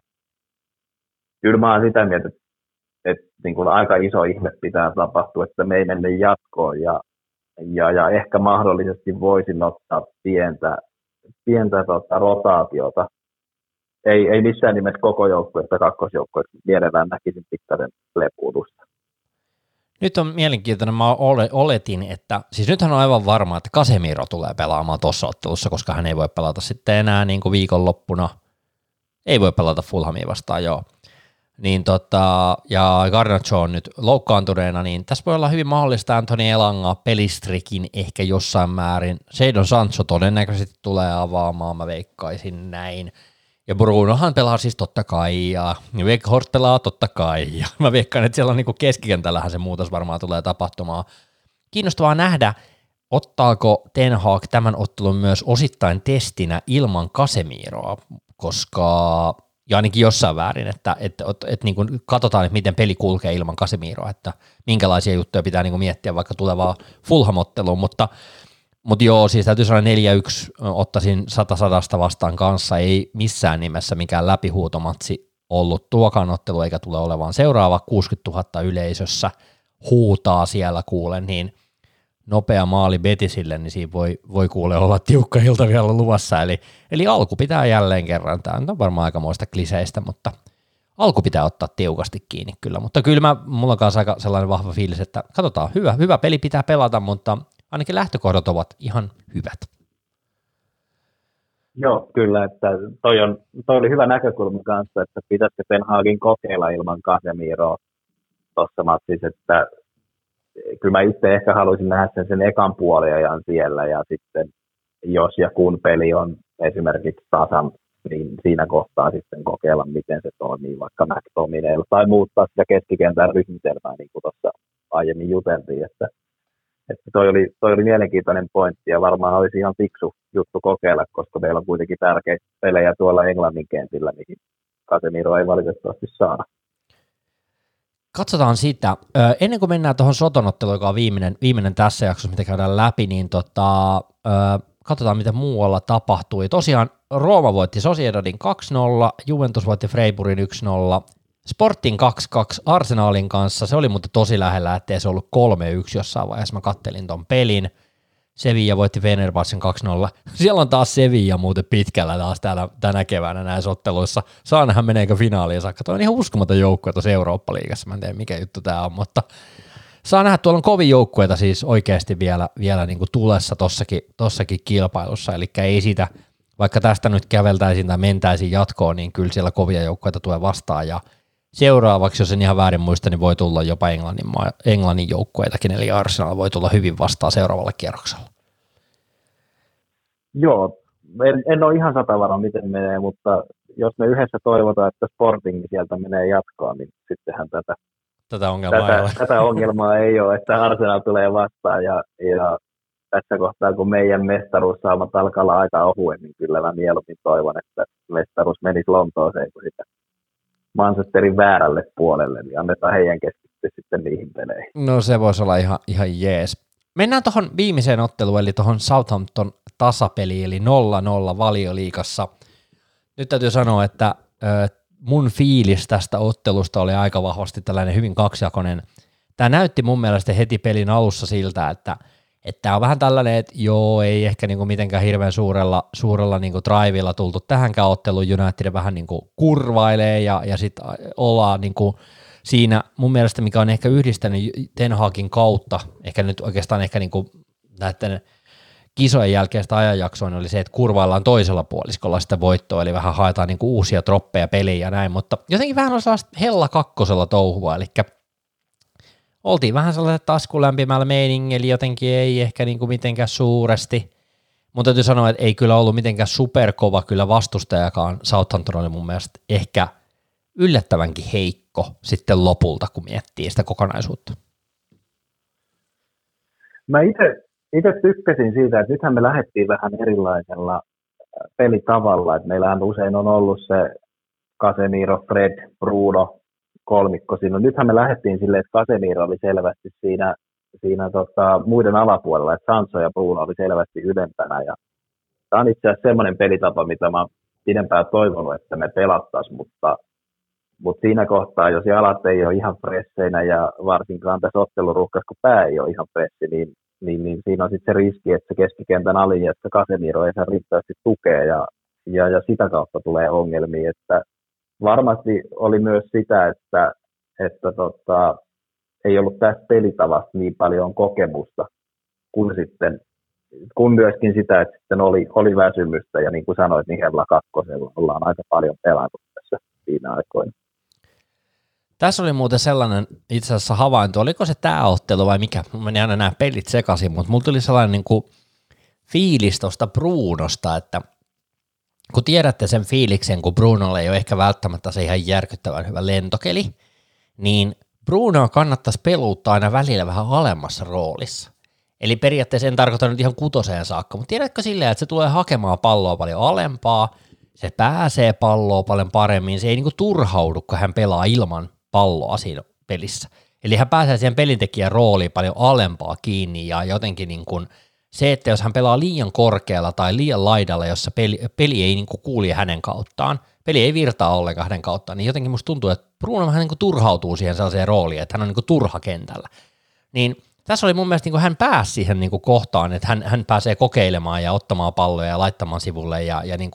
kyllä mä sitä mieltä, että, että niin kuin aika iso ihme pitää tapahtua, että me ei mennä jatkoon ja, ja, ja ehkä mahdollisesti voisin ottaa pientä, pientä tota, rotaatiota. Ei, ei missään nimessä koko joukkueesta kakkosjoukkueesta mielellään näkisin pikkasen lepuutusta. Nyt on mielenkiintoinen, mä oletin, että, siis nythän on aivan varma, että Casemiro tulee pelaamaan tuossa ottelussa, koska hän ei voi pelata sitten enää niin kuin viikonloppuna, ei voi pelata Fulhamia vastaan, joo. Niin tota, ja Garnacho on nyt loukkaantuneena, niin tässä voi olla hyvin mahdollista Anthony Elanga, Pelistrikin ehkä jossain määrin. Seidon Sancho todennäköisesti tulee avaamaan, mä veikkaisin näin. Ja Brunohan pelaa siis totta kai, ja Weghorst pelaa totta kai, ja mä veikkaan, että siellä on niin keskikentällähän se muutos varmaan tulee tapahtumaan. Kiinnostavaa nähdä, ottaako Ten Hag tämän ottelun myös osittain testinä ilman Kasemiroa, koska ja ainakin jossain väärin, että, että, että, että niin kuin katsotaan, että miten peli kulkee ilman Kasemiroa, että minkälaisia juttuja pitää niin kuin miettiä vaikka tulevaa Fulham-otteluun, mutta mutta joo, siis täytyy sanoa 4-1 ottaisin 100 sadasta vastaan kanssa, ei missään nimessä mikään läpihuutomatsi ollut tuokaan ottelu, eikä tule olemaan seuraava 60 000 yleisössä huutaa siellä kuulen, niin nopea maali Betisille, niin siinä voi, voi kuule olla tiukka ilta vielä luvassa, eli, eli alku pitää jälleen kerran, tämä on varmaan aikamoista kliseistä, mutta alku pitää ottaa tiukasti kiinni kyllä, mutta kyllä mä, mulla on aika sellainen vahva fiilis, että katsotaan, hyvä, hyvä peli pitää pelata, mutta ainakin lähtökohdat ovat ihan hyvät. Joo, kyllä, että toi, on, toi oli hyvä näkökulma kanssa, että pitäisikö Ten Hagin kokeilla ilman Casemiroa tuossa matsissa, että kyllä mä itse ehkä haluaisin nähdä sen, sen ekan puoliajan siellä ja sitten jos ja kun peli on esimerkiksi tasan, niin siinä kohtaa sitten kokeilla, miten se toimii vaikka McTominaylla tai muuttaa sitä keskikentän ryhmitelmää, niin kuin tuossa aiemmin juteltiin, että että toi, oli, toi oli mielenkiintoinen pointti ja varmaan olisi ihan fiksu juttu kokeilla, koska meillä on kuitenkin tärkeitä pelejä tuolla Englannin kentillä, mihin Casemiro ei valitettavasti saada. Katsotaan sitä. Ennen kuin mennään tuohon sotonotteluun, joka on viimeinen, viimeinen tässä jaksossa, mitä käydään läpi, niin tota, katsotaan, mitä muualla tapahtui. Tosiaan Rooma voitti Sociedadin 2-0, Juventus voitti Freiburgin 1-0, Sportin 2-2 Arsenalin kanssa, se oli muuten tosi lähellä, ettei se ollut 3-1 jossain vaiheessa, mä kattelin ton pelin. Sevilla voitti Fenerbahcen 2-0. Siellä on taas Sevilla muuten pitkällä taas täällä, tänä keväänä näissä otteluissa. Saa nähdä meneekö finaaliin saakka. Toi on ihan uskomaton joukkue tuossa Eurooppa-liigassa. Mä en tiedä mikä juttu tämä on, mutta saa nähdä, tuolla on kovin joukkueita siis oikeasti vielä, vielä niin kuin tulessa tossakin, tossakin kilpailussa, eli ei sitä, vaikka tästä nyt käveltäisiin tai mentäisiin jatkoon, niin kyllä siellä kovia joukkueita tulee vastaan, ja seuraavaksi, jos en ihan väärin muista, niin voi tulla jopa Englannin, Englannin joukkueitakin, eli Arsenal voi tulla hyvin vastaan seuraavalla kierroksella. Joo, en, en ole ihan sata miten menee, mutta jos me yhdessä toivotaan, että Sporting sieltä menee jatkoon, niin sittenhän tätä, tätä, ongelmaa, tätä, ei ole. tätä ongelmaa ei ole, että Arsenal tulee vastaan ja, ja tässä kohtaa, kun meidän mestaruussaamat alkaa olla aika ohuen, niin kyllä mä mieluummin toivon, että mestaruus menisi Lontooseen kuin sitä Manchesterin väärälle puolelle, niin annetaan heidän keskittyä sitten niihin peleihin. No se voisi olla ihan, ihan jees. Mennään tuohon viimeiseen otteluun, eli tuohon Southampton tasapeliin, eli 0-0 valioliikassa. Nyt täytyy sanoa, että mun fiilis tästä ottelusta oli aika vahvasti tällainen hyvin kaksijakoinen. Tämä näytti mun mielestä heti pelin alussa siltä, että – että tämä on vähän tällainen, että joo, ei ehkä niinku mitenkään hirveän suurella, suurella niinku drivilla tultu tähänkään otteluun, United vähän niinku kurvailee ja, ja sitten ollaan niinku siinä. Mun mielestä, mikä on ehkä yhdistänyt Ten Hagin kautta, ehkä nyt oikeastaan ehkä niinku näiden kisojen jälkeistä ajanjaksoa, niin oli se, että kurvaillaan toisella puoliskolla sitä voittoa, eli vähän haetaan niinku uusia troppeja peliä ja näin, mutta jotenkin vähän on sellaista hella kakkosella touhua, eli oltiin vähän sellaisella taskulämpimällä meiningillä, jotenkin ei ehkä niin kuin mitenkään suuresti. Mutta täytyy sanoa, että ei kyllä ollut mitenkään superkova kyllä vastustajakaan. Southampton oli mun mielestä ehkä yllättävänkin heikko sitten lopulta, kun miettii sitä kokonaisuutta. Mä itse tykkäsin siitä, että nythän me lähdettiin vähän erilaisella äh, pelitavalla, että meillähän usein on ollut se Casemiro, Fred, Bruno, kolmikko siinä. Nythän me lähdettiin silleen, että Casemiro oli selvästi siinä, siinä tota, muiden alapuolella, että Sancho ja Bruno oli selvästi ylempänä. Ja tämä on itse asiassa semmoinen pelitapa, mitä mä pidempään toivonut, että me pelattaisiin, mutta, mutta siinä kohtaa, jos jalat ei ole ihan presseinä ja varsinkaan tässä otteluruuhkassa, kun pää ei ole ihan pressi, niin, niin, niin siinä on sitten se riski, että se keskikentän alinjässä Casemiro ei saa riittävästi tukea ja, ja, ja sitä kautta tulee ongelmia, että varmasti oli myös sitä, että, että tota, ei ollut tästä pelitavasta niin paljon kokemusta kuin sitten kun myöskin sitä, että sitten oli, oli väsymystä. Ja niin kuin sanoit, niin Hella kakkosella ollaan aika paljon pelannut tässä siinä aikoina. Tässä oli muuten sellainen itse asiassa havainto, oliko se tämä ottelu vai mikä, mä menin aina nämä pelit sekaisin, mutta mulla tuli sellainen niin kuin fiilis tuosta Bruunosta, että kun tiedätte sen fiiliksen, kun Brunolle ei ole ehkä välttämättä se ihan järkyttävän hyvä lentokeli, niin Bruno kannattaisi peluuttaa aina välillä vähän alemmassa roolissa. Eli periaatteessa en tarkoita nyt ihan kutoseen saakka, mutta tiedätkö silleen, että se tulee hakemaan palloa paljon alempaa, se pääsee palloa paljon paremmin, se ei niinku turhaudu, kun hän pelaa ilman palloa siinä pelissä. Eli hän pääsee siihen pelintekijän rooliin paljon alempaa kiinni ja jotenkin niin kuin – se, että jos hän pelaa liian korkealla tai liian laidalla, jossa peli, peli ei niin kuulje hänen kauttaan, peli ei virtaa ollenkaan hänen kauttaan, niin jotenkin musta tuntuu, että Bruno vähän niin turhautuu siihen sellaiseen rooliin, että hän on niin turha kentällä. Niin tässä oli mun mielestä, niin hän pääsi siihen niin kohtaan, että hän, hän pääsee kokeilemaan ja ottamaan palloja ja laittamaan sivulle ja, ja niin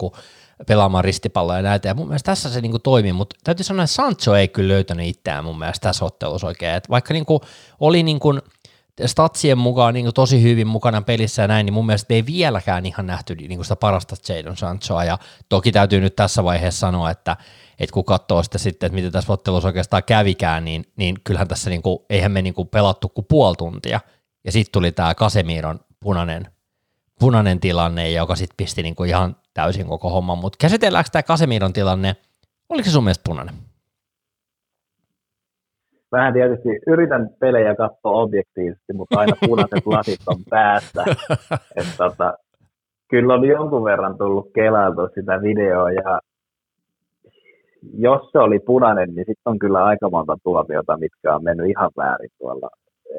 pelaamaan ristipalloja ja näitä. Ja mun mielestä tässä se niin kuin toimi, mutta täytyy sanoa, että Sancho ei kyllä löytänyt itseään mun mielestä tässä ottelussa oikein. Että vaikka niin kuin oli niin kuin – statsien mukaan niin tosi hyvin mukana pelissä ja näin, niin mun mielestä ei vieläkään ihan nähty niin sitä parasta Jadon Sanchoa, ja toki täytyy nyt tässä vaiheessa sanoa, että, että kun katsoo sitä sitten, että miten tässä ottelussa oikeastaan kävikään, niin, niin kyllähän tässä niin kuin, eihän me niin kuin pelattu kuin puoli tuntia, ja sitten tuli tämä Kasemiron punainen, punainen tilanne, joka sitten pisti niin kuin ihan täysin koko homman, mutta käsitelläänkö tämä Kasemiron tilanne, oliko se sun mielestä punainen? Vähän tietysti yritän pelejä katsoa objektiivisesti, mutta aina punaiset lasit on päässä. Et tota, kyllä on jonkun verran tullut kelailtua sitä videoa ja jos se oli punainen, niin sitten on kyllä aika monta tuomiota, mitkä on mennyt ihan väärin tuolla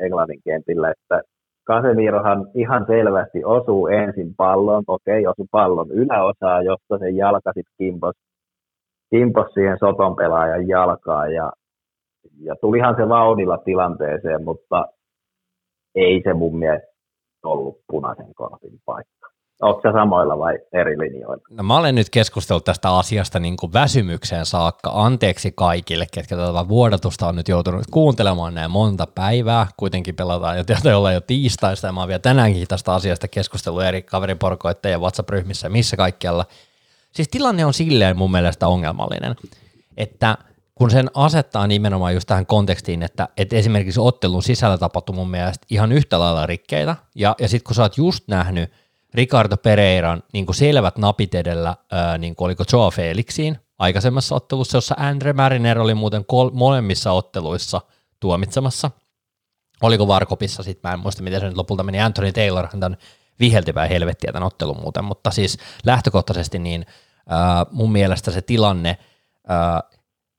Englannin kentillä, että Kasemirohan ihan selvästi osuu ensin pallon, okei, osuu pallon yläosaa, josta se jalka sitten kimpos kimpos siihen Soton pelaajan jalkaan ja, ja tulihan se vauhdilla tilanteeseen, mutta ei se mun mielestä ollut punaisen kortin paikka. Onko se samoilla vai eri linjoilla? No mä olen nyt keskustellut tästä asiasta niin kuin väsymykseen saakka. Anteeksi kaikille, ketkä tätä vuodatusta on nyt joutunut kuuntelemaan näin monta päivää. Kuitenkin pelataan jo tietysti olla jo tiistaista ja mä oon vielä tänäänkin tästä asiasta keskustellut eri kaveriporkoitteja WhatsApp-ryhmissä missä kaikkialla. Siis tilanne on silleen mun mielestä ongelmallinen, että kun sen asettaa nimenomaan just tähän kontekstiin, että, että esimerkiksi ottelun sisällä tapahtui mun mielestä ihan yhtä lailla rikkeitä, ja, ja sitten kun sä oot just nähnyt Ricardo Pereiran niin kuin selvät napit edellä, ää, niin kuin oliko Joa Felixiin aikaisemmassa ottelussa, jossa Andre Mariner oli muuten kol- molemmissa otteluissa tuomitsemassa. Oliko Varkopissa sitten, mä en muista miten se nyt lopulta meni, Anthony Taylor, tämän vihelti päin helvettiä tämän ottelun muuten, mutta siis lähtökohtaisesti niin ää, mun mielestä se tilanne,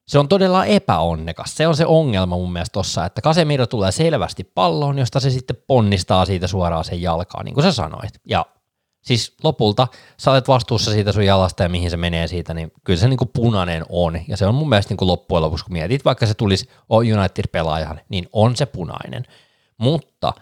se on todella epäonnekas. Se on se ongelma mun mielestä tossa, että Casemiro tulee selvästi palloon, josta se sitten ponnistaa siitä suoraan sen jalkaan, niin kuin sä sanoit. Ja siis lopulta sä olet vastuussa siitä sun jalasta ja mihin se menee siitä, niin kyllä se niin kuin punainen on. Ja se on mun mielestä niin kuin loppujen lopuksi, kun mietit, vaikka se tulisi United-pelaajan, niin on se punainen. Mutta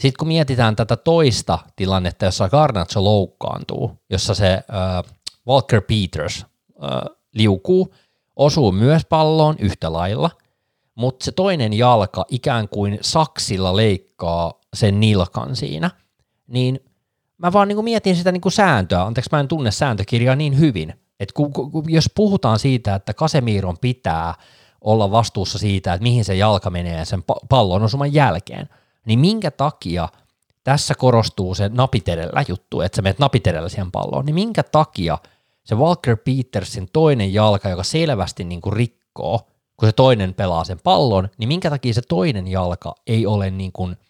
sitten kun mietitään tätä toista tilannetta, jossa Garnacho loukkaantuu, jossa se äh, Walker Peters äh, liukuu, osuu myös palloon yhtä lailla, mutta se toinen jalka ikään kuin saksilla leikkaa sen nilkan siinä, niin – mä vaan niin kuin mietin sitä niin kuin sääntöä, anteeksi mä en tunne sääntökirjaa niin hyvin, että ku, ku, jos puhutaan siitä, että Kasemiron pitää olla vastuussa siitä, että mihin se jalka menee sen pallon osuman jälkeen, niin minkä takia tässä korostuu se napitedellä juttu, että sä menet napitedellä siihen palloon, niin minkä takia se Walker Petersin toinen jalka, joka selvästi niin kuin rikkoo, kun se toinen pelaa sen pallon, niin minkä takia se toinen jalka ei ole niin kuin –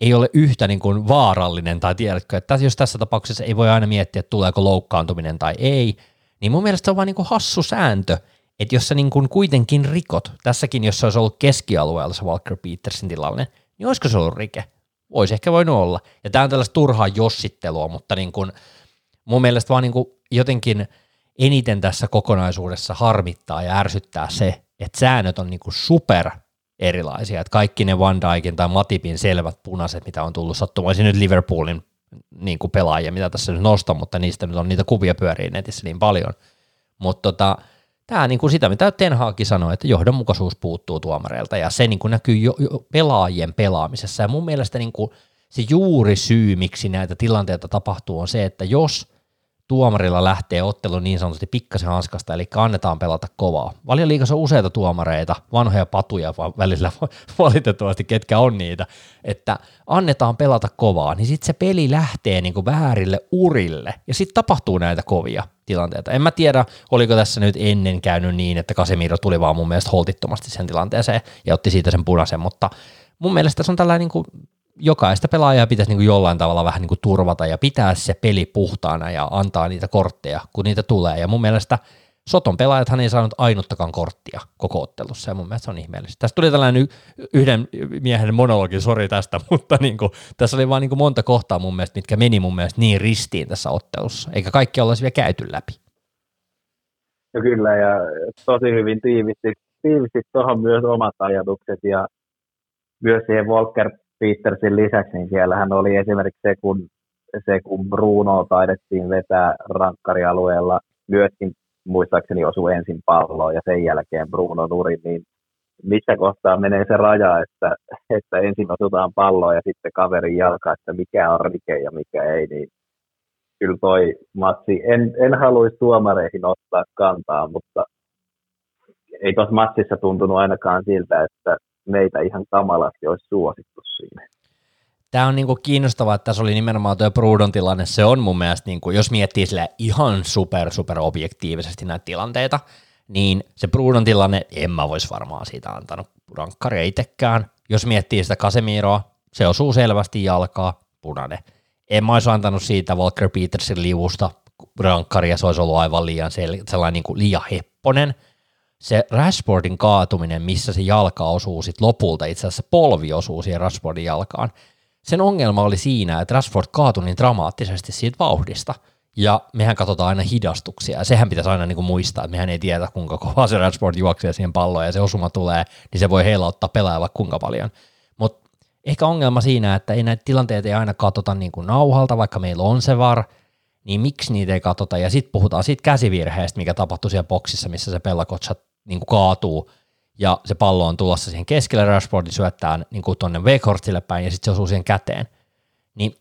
ei ole yhtä niin kuin vaarallinen, tai tiedätkö, että jos tässä tapauksessa ei voi aina miettiä, että tuleeko loukkaantuminen tai ei, niin mun mielestä se on vaan niin kuin hassu sääntö, että jos sä niin kuin kuitenkin rikot, tässäkin jos se olisi ollut keskialueella se Walker Petersin tilanne, niin olisiko se ollut rike? Voisi ehkä voinut olla. Ja tämä on tällaista turhaa jossittelua, mutta niin kuin, mun mielestä vaan niin kuin jotenkin eniten tässä kokonaisuudessa harmittaa ja ärsyttää se, että säännöt on niin super erilaisia. Että kaikki ne Van Dijkin tai Matipin selvät punaiset, mitä on tullut sattumaan, nyt Liverpoolin niin kuin pelaajia, mitä tässä nyt nostan, mutta niistä nyt on niitä kuvia pyörii netissä niin paljon. Mutta tota, tämä niin kuin sitä, mitä Ten Hag sanoi, että johdonmukaisuus puuttuu tuomareilta ja se niin kuin näkyy jo, jo pelaajien pelaamisessa. Ja mun mielestä niin kuin se juuri syy, miksi näitä tilanteita tapahtuu, on se, että jos – tuomarilla lähtee ottelu niin sanotusti pikkasen hanskasta, eli annetaan pelata kovaa. Valioliikassa on useita tuomareita, vanhoja patuja vaan välillä valitettavasti, ketkä on niitä, että annetaan pelata kovaa, niin sitten se peli lähtee niinku väärille urille, ja sitten tapahtuu näitä kovia tilanteita. En mä tiedä, oliko tässä nyt ennen käynyt niin, että Casemiro tuli vaan mun mielestä holtittomasti sen tilanteeseen ja otti siitä sen punaisen, mutta mun mielestä se on tällainen niin jokaista pelaajaa pitäisi niin kuin jollain tavalla vähän niin kuin turvata ja pitää se peli puhtaana ja antaa niitä kortteja, kun niitä tulee. Ja mun mielestä Soton pelaajathan ei saanut ainuttakaan korttia koko ottelussa, ja mun mielestä se on ihmeellistä. Tässä tuli tällainen yhden miehen monologi, sori tästä, mutta niin kuin, tässä oli vaan niin kuin monta kohtaa mun mielestä, mitkä meni mun mielestä niin ristiin tässä ottelussa, eikä kaikki olla vielä käyty läpi. No kyllä, ja tosi hyvin tiivisti, tiivisti tuohon myös omat ajatukset, ja myös siihen Volker Petersin lisäksi, niin siellähän oli esimerkiksi se, kun, se, kun Bruno taidettiin vetää rankkarialueella, myöskin muistaakseni osui ensin palloon ja sen jälkeen Bruno nuri, niin missä kohtaa menee se raja, että, että ensin osutaan palloa ja sitten kaverin jalka, että mikä on rike ja mikä ei, niin kyllä toi matsi, en, en haluaisi tuomareihin ottaa kantaa, mutta ei tuossa matsissa tuntunut ainakaan siltä, että meitä ihan kamalasti olisi suosittu siinä. Tämä on niinku kiinnostavaa, että tässä oli nimenomaan tuo Prudon tilanne. Se on mun mielestä, niinku, jos miettii sille ihan super, super objektiivisesti näitä tilanteita, niin se Prudon tilanne, en mä voisi varmaan siitä antanut rankkaria itsekään. Jos miettii sitä Kasemiroa, se osuu selvästi jalkaa, punainen. En mä olisi antanut siitä Walker Petersin liuusta rankkaria, se olisi ollut aivan liian sel- sellainen niin kuin liian hepponen – se Rashfordin kaatuminen, missä se jalka osuu sit lopulta, itse asiassa polvi osuu siihen Rashfordin jalkaan, sen ongelma oli siinä, että Rashford kaatui niin dramaattisesti siitä vauhdista. ja mehän katsotaan aina hidastuksia, ja sehän pitäisi aina niin kuin muistaa, että mehän ei tiedä, kuinka kovaa se Rashford juoksee siihen palloon, ja se osuma tulee, niin se voi heilauttaa pelaajalla kuinka paljon. Mutta ehkä ongelma siinä, että ei näitä tilanteita ei aina katsota niin kuin nauhalta, vaikka meillä on se var, niin miksi niitä ei katsota, ja sitten puhutaan siitä käsivirheestä, mikä tapahtui siellä boksissa, missä se pellakotsa niin kuin kaatuu, ja se pallo on tulossa siihen keskelle, Rashfordin syöttää niin kuin tuonne Weghorstille päin, ja sitten se osuu siihen käteen. Niin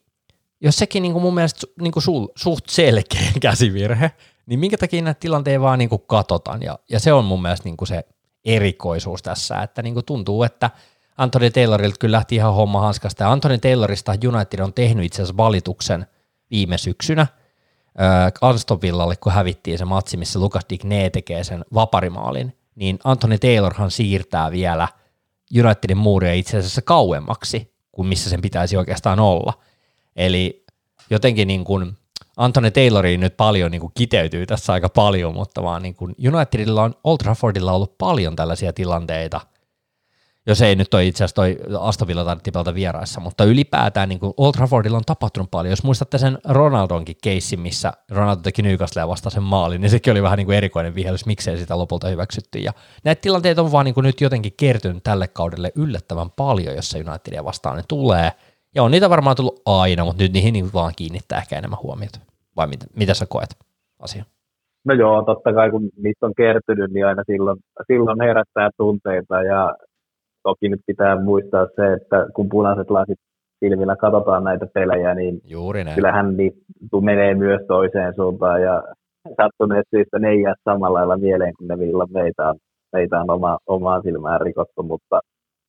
jos sekin niin kuin mun mielestä niin kuin sul, suht selkeä käsivirhe, niin minkä takia näitä tilanteita vaan niin kuin katsotaan, ja, ja se on mun mielestä niin kuin se erikoisuus tässä, että niin kuin tuntuu, että Anthony Taylorilta kyllä lähti ihan homma hanskasta, ja Anthony Taylorista United on tehnyt itse asiassa valituksen viime syksynä, äh, Aston Villalle, kun hävittiin se matsi, missä Lucas Digne tekee sen vaparimaalin, niin Anthony Taylorhan siirtää vielä Unitedin muuria itse asiassa kauemmaksi kuin missä sen pitäisi oikeastaan olla. Eli jotenkin niin kuin Anthony Tayloriin nyt paljon niin kuin kiteytyy tässä aika paljon, mutta vaan niin kuin Unitedilla on Old Traffordilla ollut paljon tällaisia tilanteita – jos ei nyt toi itse asiassa toi Astovilla tarvittiin pelata vieraissa, mutta ylipäätään niin Old Traffordilla on tapahtunut paljon. Jos muistatte sen Ronaldonkin keissin, missä Ronaldo teki Newcastle vasta sen maalin, niin sekin oli vähän niin kuin erikoinen vihellys, miksei sitä lopulta hyväksytty. Ja näitä tilanteita on vaan niin kuin nyt jotenkin kertynyt tälle kaudelle yllättävän paljon, jos se Unitedia vastaan ne tulee. Ja on niitä varmaan tullut aina, mutta nyt niihin niin vaan kiinnittää ehkä enemmän huomiota. Vai mitä, mitä sä koet asia? No joo, totta kai kun niistä on kertynyt, niin aina silloin, silloin herättää tunteita ja toki nyt pitää muistaa se, että kun punaiset lasit silmillä katsotaan näitä pelejä, niin Juuri näin. kyllähän niin menee myös toiseen suuntaan ja sattuneet syystä ne ei jää samalla lailla mieleen, kun ne meitä on, meitä on oma, omaa silmään rikottu, mutta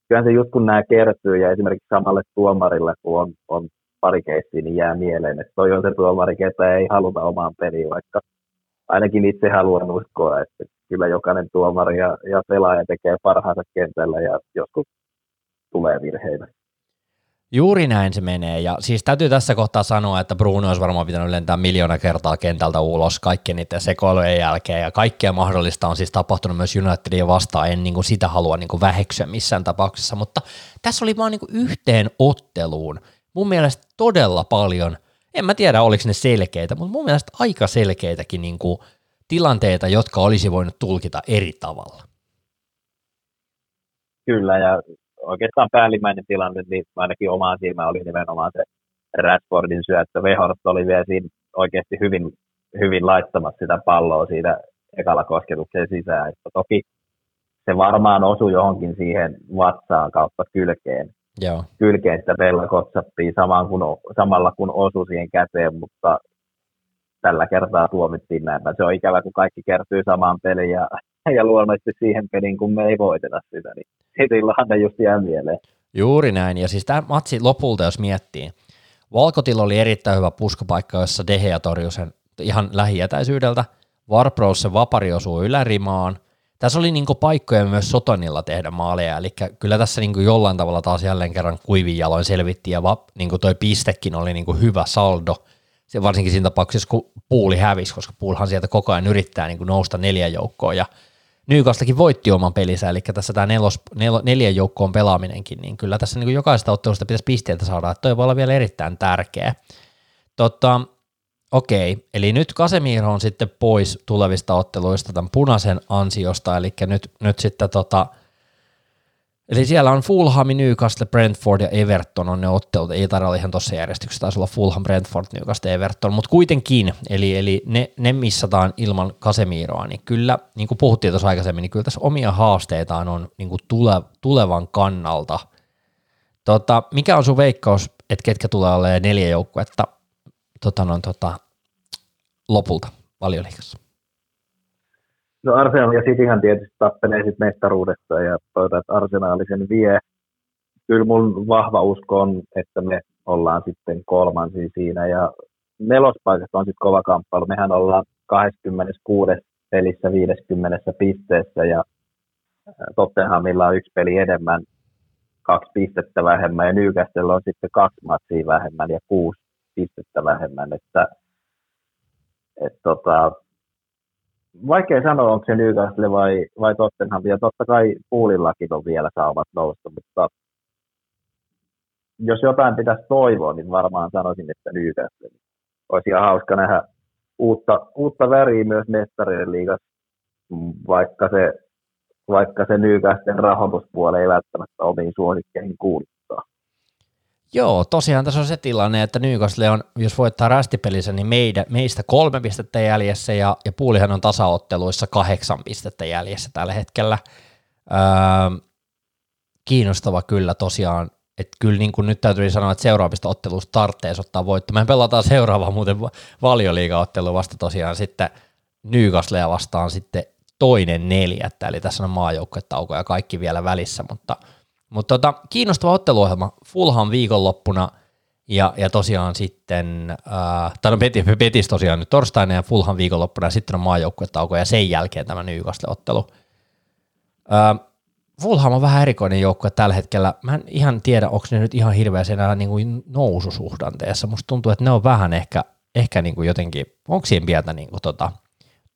kyllähän se just kun nämä kertyy ja esimerkiksi samalle tuomarille, kun on, on pari keissiä, niin jää mieleen, että toi on se tuomari, ketä ei haluta omaan peliin, vaikka ainakin itse haluan uskoa, että kyllä jokainen tuomari ja, ja pelaaja tekee parhaansa kentällä ja joskus tulee virheitä. Juuri näin se menee, ja siis täytyy tässä kohtaa sanoa, että Bruno olisi varmaan pitänyt lentää miljoona kertaa kentältä ulos kaikkien niiden sekoilujen jälkeen, ja kaikkea mahdollista on siis tapahtunut myös Unitedia vastaan, en niin kuin sitä halua niin kuin väheksyä missään tapauksessa, mutta tässä oli vaan niin kuin yhteen otteluun mun mielestä todella paljon, en mä tiedä oliko ne selkeitä, mutta mun mielestä aika selkeitäkin niin kuin tilanteita, jotka olisi voinut tulkita eri tavalla. Kyllä, ja oikeastaan päällimmäinen tilanne, niin ainakin omaan silmään oli nimenomaan se Rashfordin syöttö. Vehort oli vielä siinä oikeasti hyvin, hyvin laittamassa sitä palloa siitä ekalla kosketukseen sisään. Että toki se varmaan osui johonkin siihen vatsaan kautta kylkeen. Joo. Kylkeen sitä Bella kotsattiin samaan kun, samalla kun osui siihen käteen, mutta tällä kertaa tuomittiin näin. Se on ikävä, kun kaikki kertyy samaan peliin ja, ja luonnollisesti siihen peliin, kun me ei voiteta sitä, niin silloinhan ne just jää mieleen. Juuri näin, ja siis tämä matsi lopulta, jos miettii, Valkotilla oli erittäin hyvä puskopaikka, jossa Dehea torjui sen ihan lähietäisyydeltä, Warpros se vapari osuu ylärimaan, tässä oli niinku paikkoja myös Sotonilla tehdä maaleja, eli kyllä tässä niinku jollain tavalla taas jälleen kerran kuivin jaloin selvittiin, ja va, niinku toi pistekin oli niinku hyvä saldo, se varsinkin siinä tapauksessa, kun puuli hävisi, koska puulhan sieltä koko ajan yrittää niin kuin nousta neljän joukkoon, ja Nyykastakin voitti oman pelinsä, eli tässä tämä nelos, nel, neljän joukkoon pelaaminenkin, niin kyllä tässä niin kuin jokaisesta ottelusta pitäisi pisteitä saada, että toi voi olla vielä erittäin tärkeä. Totta, okei, eli nyt Casemiro on sitten pois tulevista otteluista tämän punaisen ansiosta, eli nyt, nyt sitten tota, Eli siellä on Fulham, Newcastle, Brentford ja Everton on ne ottelut, ei tarvitse olla ihan tuossa järjestyksessä, taisi olla Fulham, Brentford, Newcastle, Everton, mutta kuitenkin, eli, eli ne, ne missataan ilman Kasemiroa, niin kyllä, niin kuin puhuttiin tuossa aikaisemmin, niin kyllä tässä omia haasteitaan on niin kuin tule, tulevan kannalta. Tota, mikä on sun veikkaus, että ketkä tulee olemaan neljä joukkuetta tota, no, tota, lopulta valioliikassa? No Arsenal ja Cityhän tietysti tappelee sitten mestaruudesta ja toivotaan, että Arsenal sen vie. Kyllä mun vahva usko on, että me ollaan sitten kolmansi siinä ja nelospaikasta on sitten kova kamppailu. Mehän ollaan 26 pelissä 50 pisteessä ja Tottenhamilla on yksi peli enemmän, kaksi pistettä vähemmän ja Newcastle on sitten kaksi matsia vähemmän ja kuusi pistettä vähemmän, että et tota, vaikea sanoa, onko se Newcastle vai, vai Tottenham, ja totta kai puulillakin on vielä saavat nousta, mutta jos jotain pitäisi toivoa, niin varmaan sanoisin, että Newcastle. Olisi ihan hauska nähdä uutta, uutta väriä myös mestarien liigassa, vaikka se, vaikka se Newcastlen rahoituspuoli ei välttämättä omiin suosikkeihin kuuluttaa. Joo, tosiaan tässä on se tilanne, että Newcastle on, jos voittaa rästipelissä, niin meidän, meistä kolme pistettä jäljessä ja, ja Puulihan on tasaotteluissa kahdeksan pistettä jäljessä tällä hetkellä. Öö, kiinnostava kyllä tosiaan, että kyllä niin kuin nyt täytyy sanoa, että seuraavista otteluista tarvitsee ottaa voitto. Me pelataan seuraava muuten valioliigaottelu vasta tosiaan sitten Newcastlea vastaan sitten toinen neljättä, eli tässä on maajoukkuetauko ja kaikki vielä välissä, mutta, mutta tota, kiinnostava otteluohjelma Fulham viikonloppuna ja, ja tosiaan sitten, äh, tai no Betis, Betis tosiaan nyt torstaina ja Fulham viikonloppuna ja sitten on maajoukkuetauko ja sen jälkeen tämä Newcastle-ottelu. Äh, Fulham on vähän erikoinen joukkue tällä hetkellä. Mä en ihan tiedä, onko ne nyt ihan hirveästi enää niin kuin noususuhdanteessa. Musta tuntuu, että ne on vähän ehkä, ehkä niin kuin jotenkin, onko siinä pientä niin kuin tota,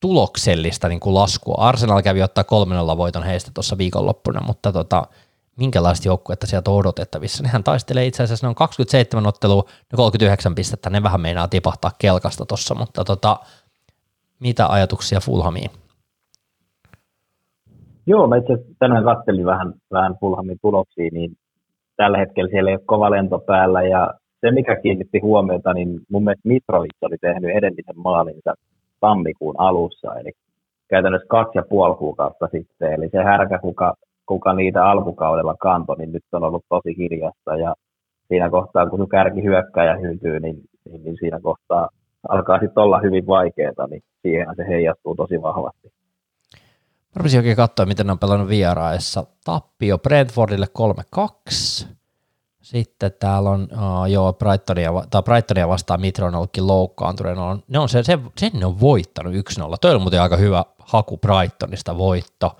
tuloksellista niin kuin laskua. Arsenal kävi ottaa 3 voiton heistä tuossa viikonloppuna, mutta tota, minkälaista joukkuetta sieltä on odotettavissa. Nehän taistelee itse asiassa, ne on 27 ottelua, ne 39 pistettä, ne vähän meinaa tipahtaa kelkasta tuossa, mutta tota, mitä ajatuksia Fulhamiin? Joo, mä itse tänään katselin vähän, vähän Fulhamin tuloksia, niin tällä hetkellä siellä ei ole kova lento päällä ja se, mikä kiinnitti huomiota, niin mun mielestä Mitrovic oli tehnyt edellisen maalinsa tammikuun alussa, eli käytännössä kaksi ja puoli kuukautta sitten, eli se härkä, kuka, kuka niitä alkukaudella kantoi, niin nyt on ollut tosi hiljasta, ja siinä kohtaa, kun kärki hyökkääjä hyytyy, niin, niin, niin siinä kohtaa alkaa sitten olla hyvin vaikeaa, niin siihen se heijastuu tosi vahvasti. Mä oikein katsoa, miten ne on pelannut vieraissa. Tappio Brentfordille 3-2. Sitten täällä on, uh, joo, Brightonia, tai Brightonia vastaan Mitro on ollutkin loukkaantunut. Ne on, ne on sen, sen, sen ne on voittanut 1-0. Toi on muuten aika hyvä haku Brightonista voitto.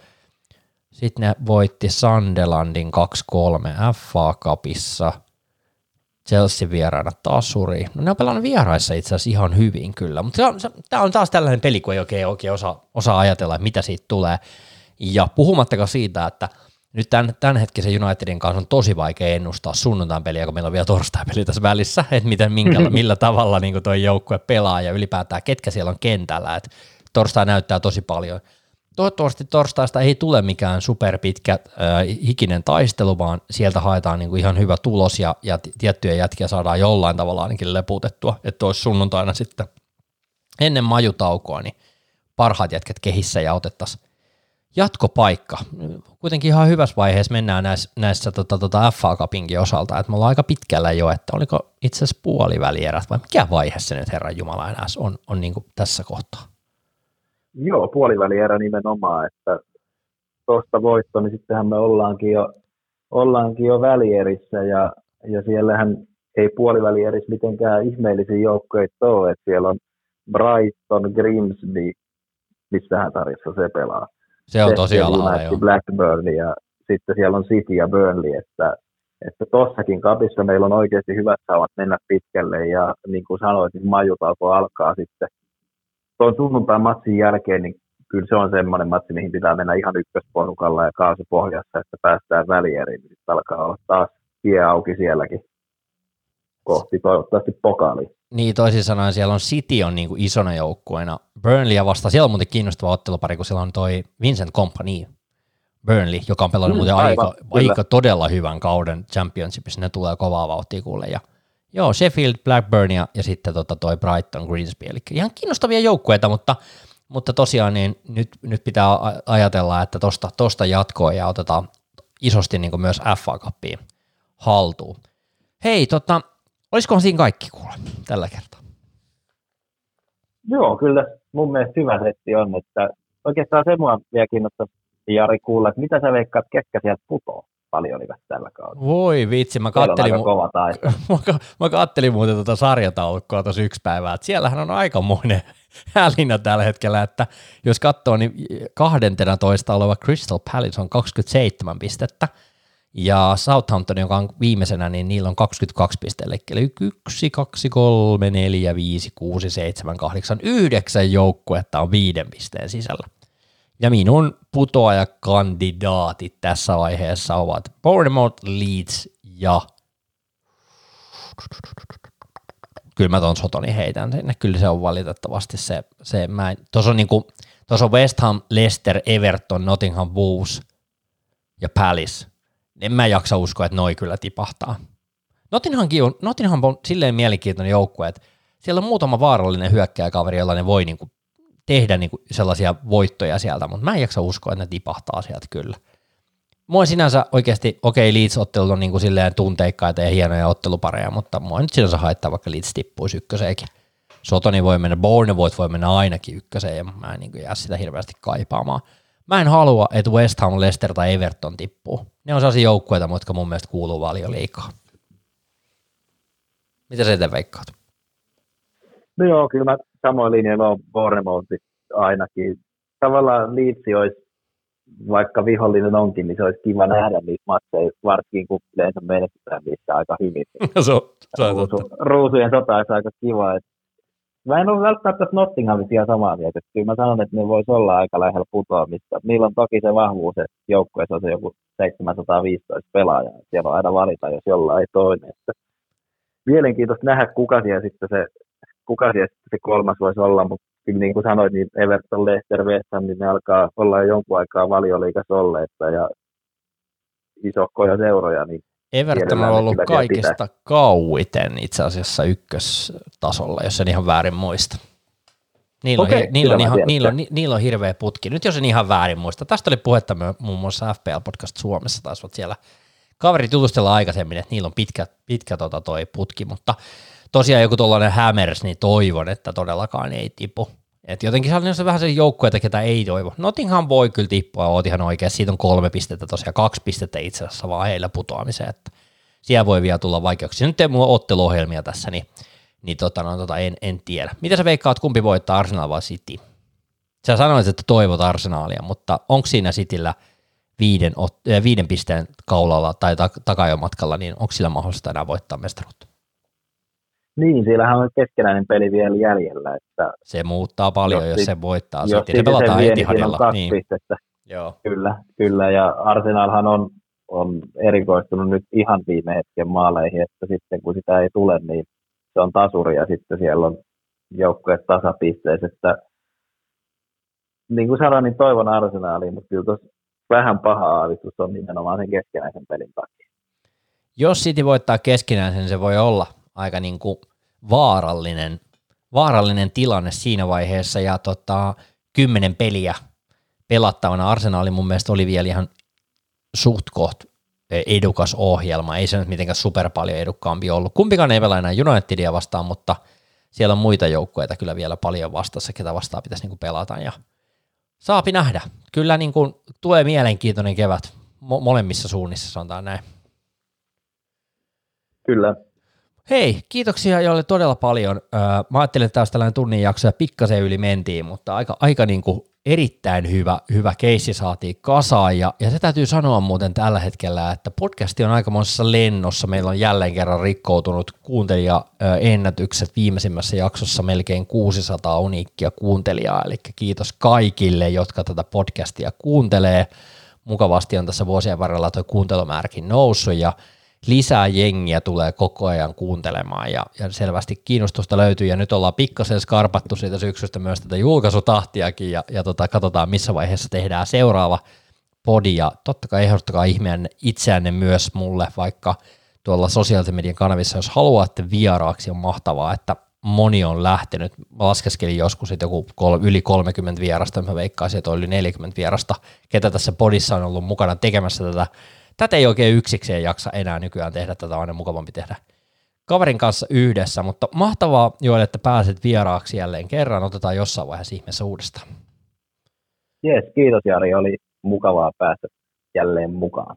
Sitten ne voitti Sunderlandin 2-3 FA Cupissa. Chelsea vieraana tasuri. No ne on pelannut vieraissa itse asiassa ihan hyvin kyllä, mutta tämä on taas tällainen peli, kun ei oikein, oikein osaa, osaa ajatella, että mitä siitä tulee. Ja puhumattakaan siitä, että nyt tämän, tämän hetkisen Unitedin kanssa on tosi vaikea ennustaa sunnuntain peliä, kun meillä on vielä torstai peli tässä välissä, että miten, minkä, millä tavalla niin tuo joukkue pelaa ja ylipäätään ketkä siellä on kentällä. Et torstai näyttää tosi paljon – toivottavasti torstaista ei tule mikään superpitkä äh, hikinen taistelu, vaan sieltä haetaan niin kuin ihan hyvä tulos ja, ja tiettyjä jätkiä saadaan jollain tavalla ainakin leputettua, että olisi sunnuntaina sitten ennen majutaukoa niin parhaat jätket kehissä ja otettaisiin jatkopaikka. Kuitenkin ihan hyvässä vaiheessa mennään näissä, näissä tota, tota FA Cupinkin osalta, että me ollaan aika pitkällä jo, että oliko itse asiassa puolivälierät vai mikä vaihe se nyt Herran Jumala enää on, on niin tässä kohtaa? Joo, puolivälierä nimenomaan, että tuosta voitto, niin sittenhän me ollaankin jo, ollaankin jo välierissä ja, ja siellähän ei puolivälierissä mitenkään ihmeellisiä joukkoja ole, että siellä on Brighton, Grimsby, missähän tarjossa se pelaa. Se on tosi alhaalla jo. Blackburn ja sitten siellä on City ja Burnley, että, että tossakin kapissa meillä on oikeasti hyvät saavat mennä pitkälle ja niin kuin sanoit, niin majutauko alkaa sitten tuon sunnuntain matsin jälkeen, niin kyllä se on semmoinen matsi, mihin pitää mennä ihan ykkösporukalla ja kaasu pohjassa, että päästään välieriin, niin sitten alkaa olla taas tie auki sielläkin kohti toivottavasti pokaali. Niin, toisin sanoen siellä on City on niin kuin isona joukkueena. Burnley vasta, siellä on muuten kiinnostava ottelupari, kun siellä on toi Vincent Company, Burnley, joka on pelannut mm, muuten aivan, aika, aika, todella hyvän kauden championshipissa, ne tulee kovaa vauhtia kuulle, ja Joo, Sheffield, Blackburn ja, ja sitten tota toi Brighton, Greensby, eli ihan kiinnostavia joukkueita, mutta, mutta tosiaan niin nyt, nyt pitää ajatella, että tosta, tosta jatkoa ja otetaan isosti niin myös FA Cupiin haltuun. Hei, tota, olisikohan siinä kaikki kuule tällä kertaa? Joo, kyllä mun mielestä hyvä setti on, että oikeastaan se mua vielä kiinnostaa Jari kuulla, että mitä sä veikkaat, ketkä sieltä putoo? Paljon tällä kaudella. Voi vitsi, mä kattelin, mu- kova mä, mä kattelin muuten tuota sarjataulukkoa tuossa yksi päivää, että siellähän on aikamoinen hälinä tällä hetkellä, että jos katsoo, niin 12 oleva Crystal Palace on 27 pistettä, ja Southampton, joka on viimeisenä, niin niillä on 22 pistettä, eli 1, 2, 3, 4, 5, 6, 7, 8, 9 joukkuetta on viiden pisteen sisällä. Ja minun putoajakandidaatit tässä vaiheessa ovat Bournemouth, Leeds ja kyllä mä ton Sotoni heitän sinne. Kyllä se on valitettavasti se, se mä en, tuossa on niinku, tuossa on West Ham, Leicester, Everton, Nottingham, Wolves ja Palace. En mä jaksa uskoa, että noi kyllä tipahtaa. Nottinghamkin on, Nottingham on silleen mielenkiintoinen joukkue, että siellä on muutama vaarallinen hyökkääkaveri, jolla ne voi niinku tehdä niinku sellaisia voittoja sieltä, mutta mä en jaksa uskoa, että ne tipahtaa sieltä kyllä. Mua sinänsä oikeasti, okei okay, Leeds-ottelut on niinku silleen tunteikkaita ja hienoja ottelupareja, mutta mua nyt sinänsä haittaa, vaikka Leeds tippuisi ykköseenkin. Sotoni voi mennä, Bournemouth voi mennä ainakin ykköseen ja mä en niin jää sitä hirveästi kaipaamaan. Mä en halua, että West Ham, Leicester tai Everton tippuu. Ne on sellaisia joukkueita, jotka mun mielestä kuuluu paljon liikaa. Mitä sä veikkaat? No joo, kyllä mä samoin linjalla on Bournemouth ainakin. Tavallaan Leeds olisi, vaikka vihollinen onkin, niin se olisi kiva nähdä niitä matseja, varsinkin kun yleensä menestytään niissä aika hyvin. se on, se on Ruusu, ruusujen sota olisi aika kiva. Et mä en ole välttämättä Nottinghamissa ihan samaa mieltä. Kyllä mä sanon, että ne voisi olla aika lähellä putoamista. Niillä on toki se vahvuus, että joukkueessa on se joku 715 pelaajaa. Siellä on aina valita, jos jollain ei toinen. Että mielenkiintoista nähdä, kuka siellä sitten se, kuka siellä se kolmas voisi olla, mutta kyllä niin kuin sanoit, niin Everton, Leicester, West Ham, niin ne alkaa olla jo jonkun aikaa valioliikassa olleetta ja isohkoja seuroja, niin Everton on ollut kaikista kauiten itse asiassa ykköstasolla, jos en ihan väärin muista. Niillä, okay, on, niillä, on ihan, niillä, on, niillä on hirveä putki. Nyt jos en ihan väärin muista. Tästä oli puhetta muun muassa FPL-podcast Suomessa, taisivat siellä kaverit jutustella aikaisemmin, että niillä on pitkä, pitkä tota toi putki, mutta tosiaan joku tuollainen Hammers, niin toivon, että todellakaan ei tipu. Et jotenkin se on vähän se joukkueita, ketä ei toivo. Nottingham voi kyllä tippua, oot ihan oikein. Siitä on kolme pistettä tosiaan, kaksi pistettä itse asiassa vaan heillä putoamiseen, että siellä voi vielä tulla vaikeuksia. Nyt ei mulla otteluohjelmia tässä, niin, niin tota, no, tota, en, en, tiedä. Mitä sä veikkaat, kumpi voittaa Arsenal vai City? Sä sanoit, että toivot Arsenalia, mutta onko siinä Cityllä – viiden, äh, viiden pisteen kaulalla tai takajomatkalla, niin onko sillä mahdollista enää voittaa mestaruutta? Niin, siellähän on keskenäinen peli vielä jäljellä. Että se muuttaa paljon, jos, jos se voittaa. Jos sitten se pelataan vie, niin on kaksi niin. pistettä. Joo. Kyllä, kyllä, ja Arsenalhan on, on erikoistunut nyt ihan viime hetken maaleihin, että sitten kun sitä ei tule, niin se on tasuri ja sitten siellä on joukkueet tasapisteessä, että niin kuin sanoin, niin toivon arsenaaliin, mutta kyllä tuossa vähän paha aavistus on nimenomaan sen keskinäisen pelin takia. Jos City voittaa keskinäisen, se voi olla aika niin kuin vaarallinen, vaarallinen tilanne siinä vaiheessa, ja tota, kymmenen peliä pelattavana Arsenaali mun mielestä oli vielä ihan suht koht edukas ohjelma, ei se nyt mitenkään super paljon edukkaampi ollut. Kumpikaan ei pelaa enää Unitedia vastaan, mutta siellä on muita joukkueita kyllä vielä paljon vastassa, ketä vastaan pitäisi niin pelata, ja saapi nähdä. Kyllä niin kuin tulee mielenkiintoinen kevät mo- molemmissa suunnissa, sanotaan näin. Kyllä. Hei, kiitoksia joille todella paljon. Mä ajattelin, että olisi tällainen tunnin jakso ja pikkasen yli mentiin, mutta aika, aika niin kuin erittäin hyvä, hyvä keissi saatiin kasaan ja, ja se täytyy sanoa muuten tällä hetkellä, että podcasti on aikamoisessa lennossa. Meillä on jälleen kerran rikkoutunut kuuntelijaennätykset viimeisimmässä jaksossa melkein 600 uniikkia kuuntelijaa, eli kiitos kaikille, jotka tätä podcastia kuuntelee. Mukavasti on tässä vuosien varrella tuo kuuntelumääräkin noussut ja lisää jengiä tulee koko ajan kuuntelemaan ja, ja selvästi kiinnostusta löytyy ja nyt ollaan pikkasen skarpattu siitä syksystä myös tätä julkaisutahtiakin ja, ja tota, katsotaan missä vaiheessa tehdään seuraava podi ja totta kai ehdottakaa ihmeen itseänne myös mulle vaikka tuolla sosiaalisen median kanavissa, jos haluatte vieraaksi, on mahtavaa, että moni on lähtenyt. Mä laskeskelin joskus, että joku kol, yli 30 vierasta, mä veikkaisin, että on yli 40 vierasta, ketä tässä podissa on ollut mukana tekemässä tätä tätä ei oikein yksikseen jaksa enää nykyään tehdä, tätä on aina mukavampi tehdä kaverin kanssa yhdessä, mutta mahtavaa jo, että pääset vieraaksi jälleen kerran, otetaan jossain vaiheessa ihmeessä uudestaan. Jees, kiitos Jari, oli mukavaa päästä jälleen mukaan.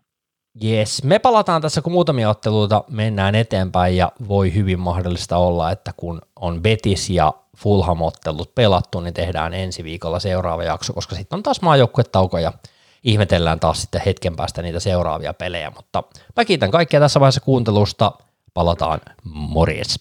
Jes, me palataan tässä, kun muutamia otteluita mennään eteenpäin ja voi hyvin mahdollista olla, että kun on Betis ja Fulham-ottelut pelattu, niin tehdään ensi viikolla seuraava jakso, koska sitten on taas maajoukkuetauko ja ihmetellään taas sitten hetken päästä niitä seuraavia pelejä, mutta mä kiitän kaikkia tässä vaiheessa kuuntelusta, palataan, morjes!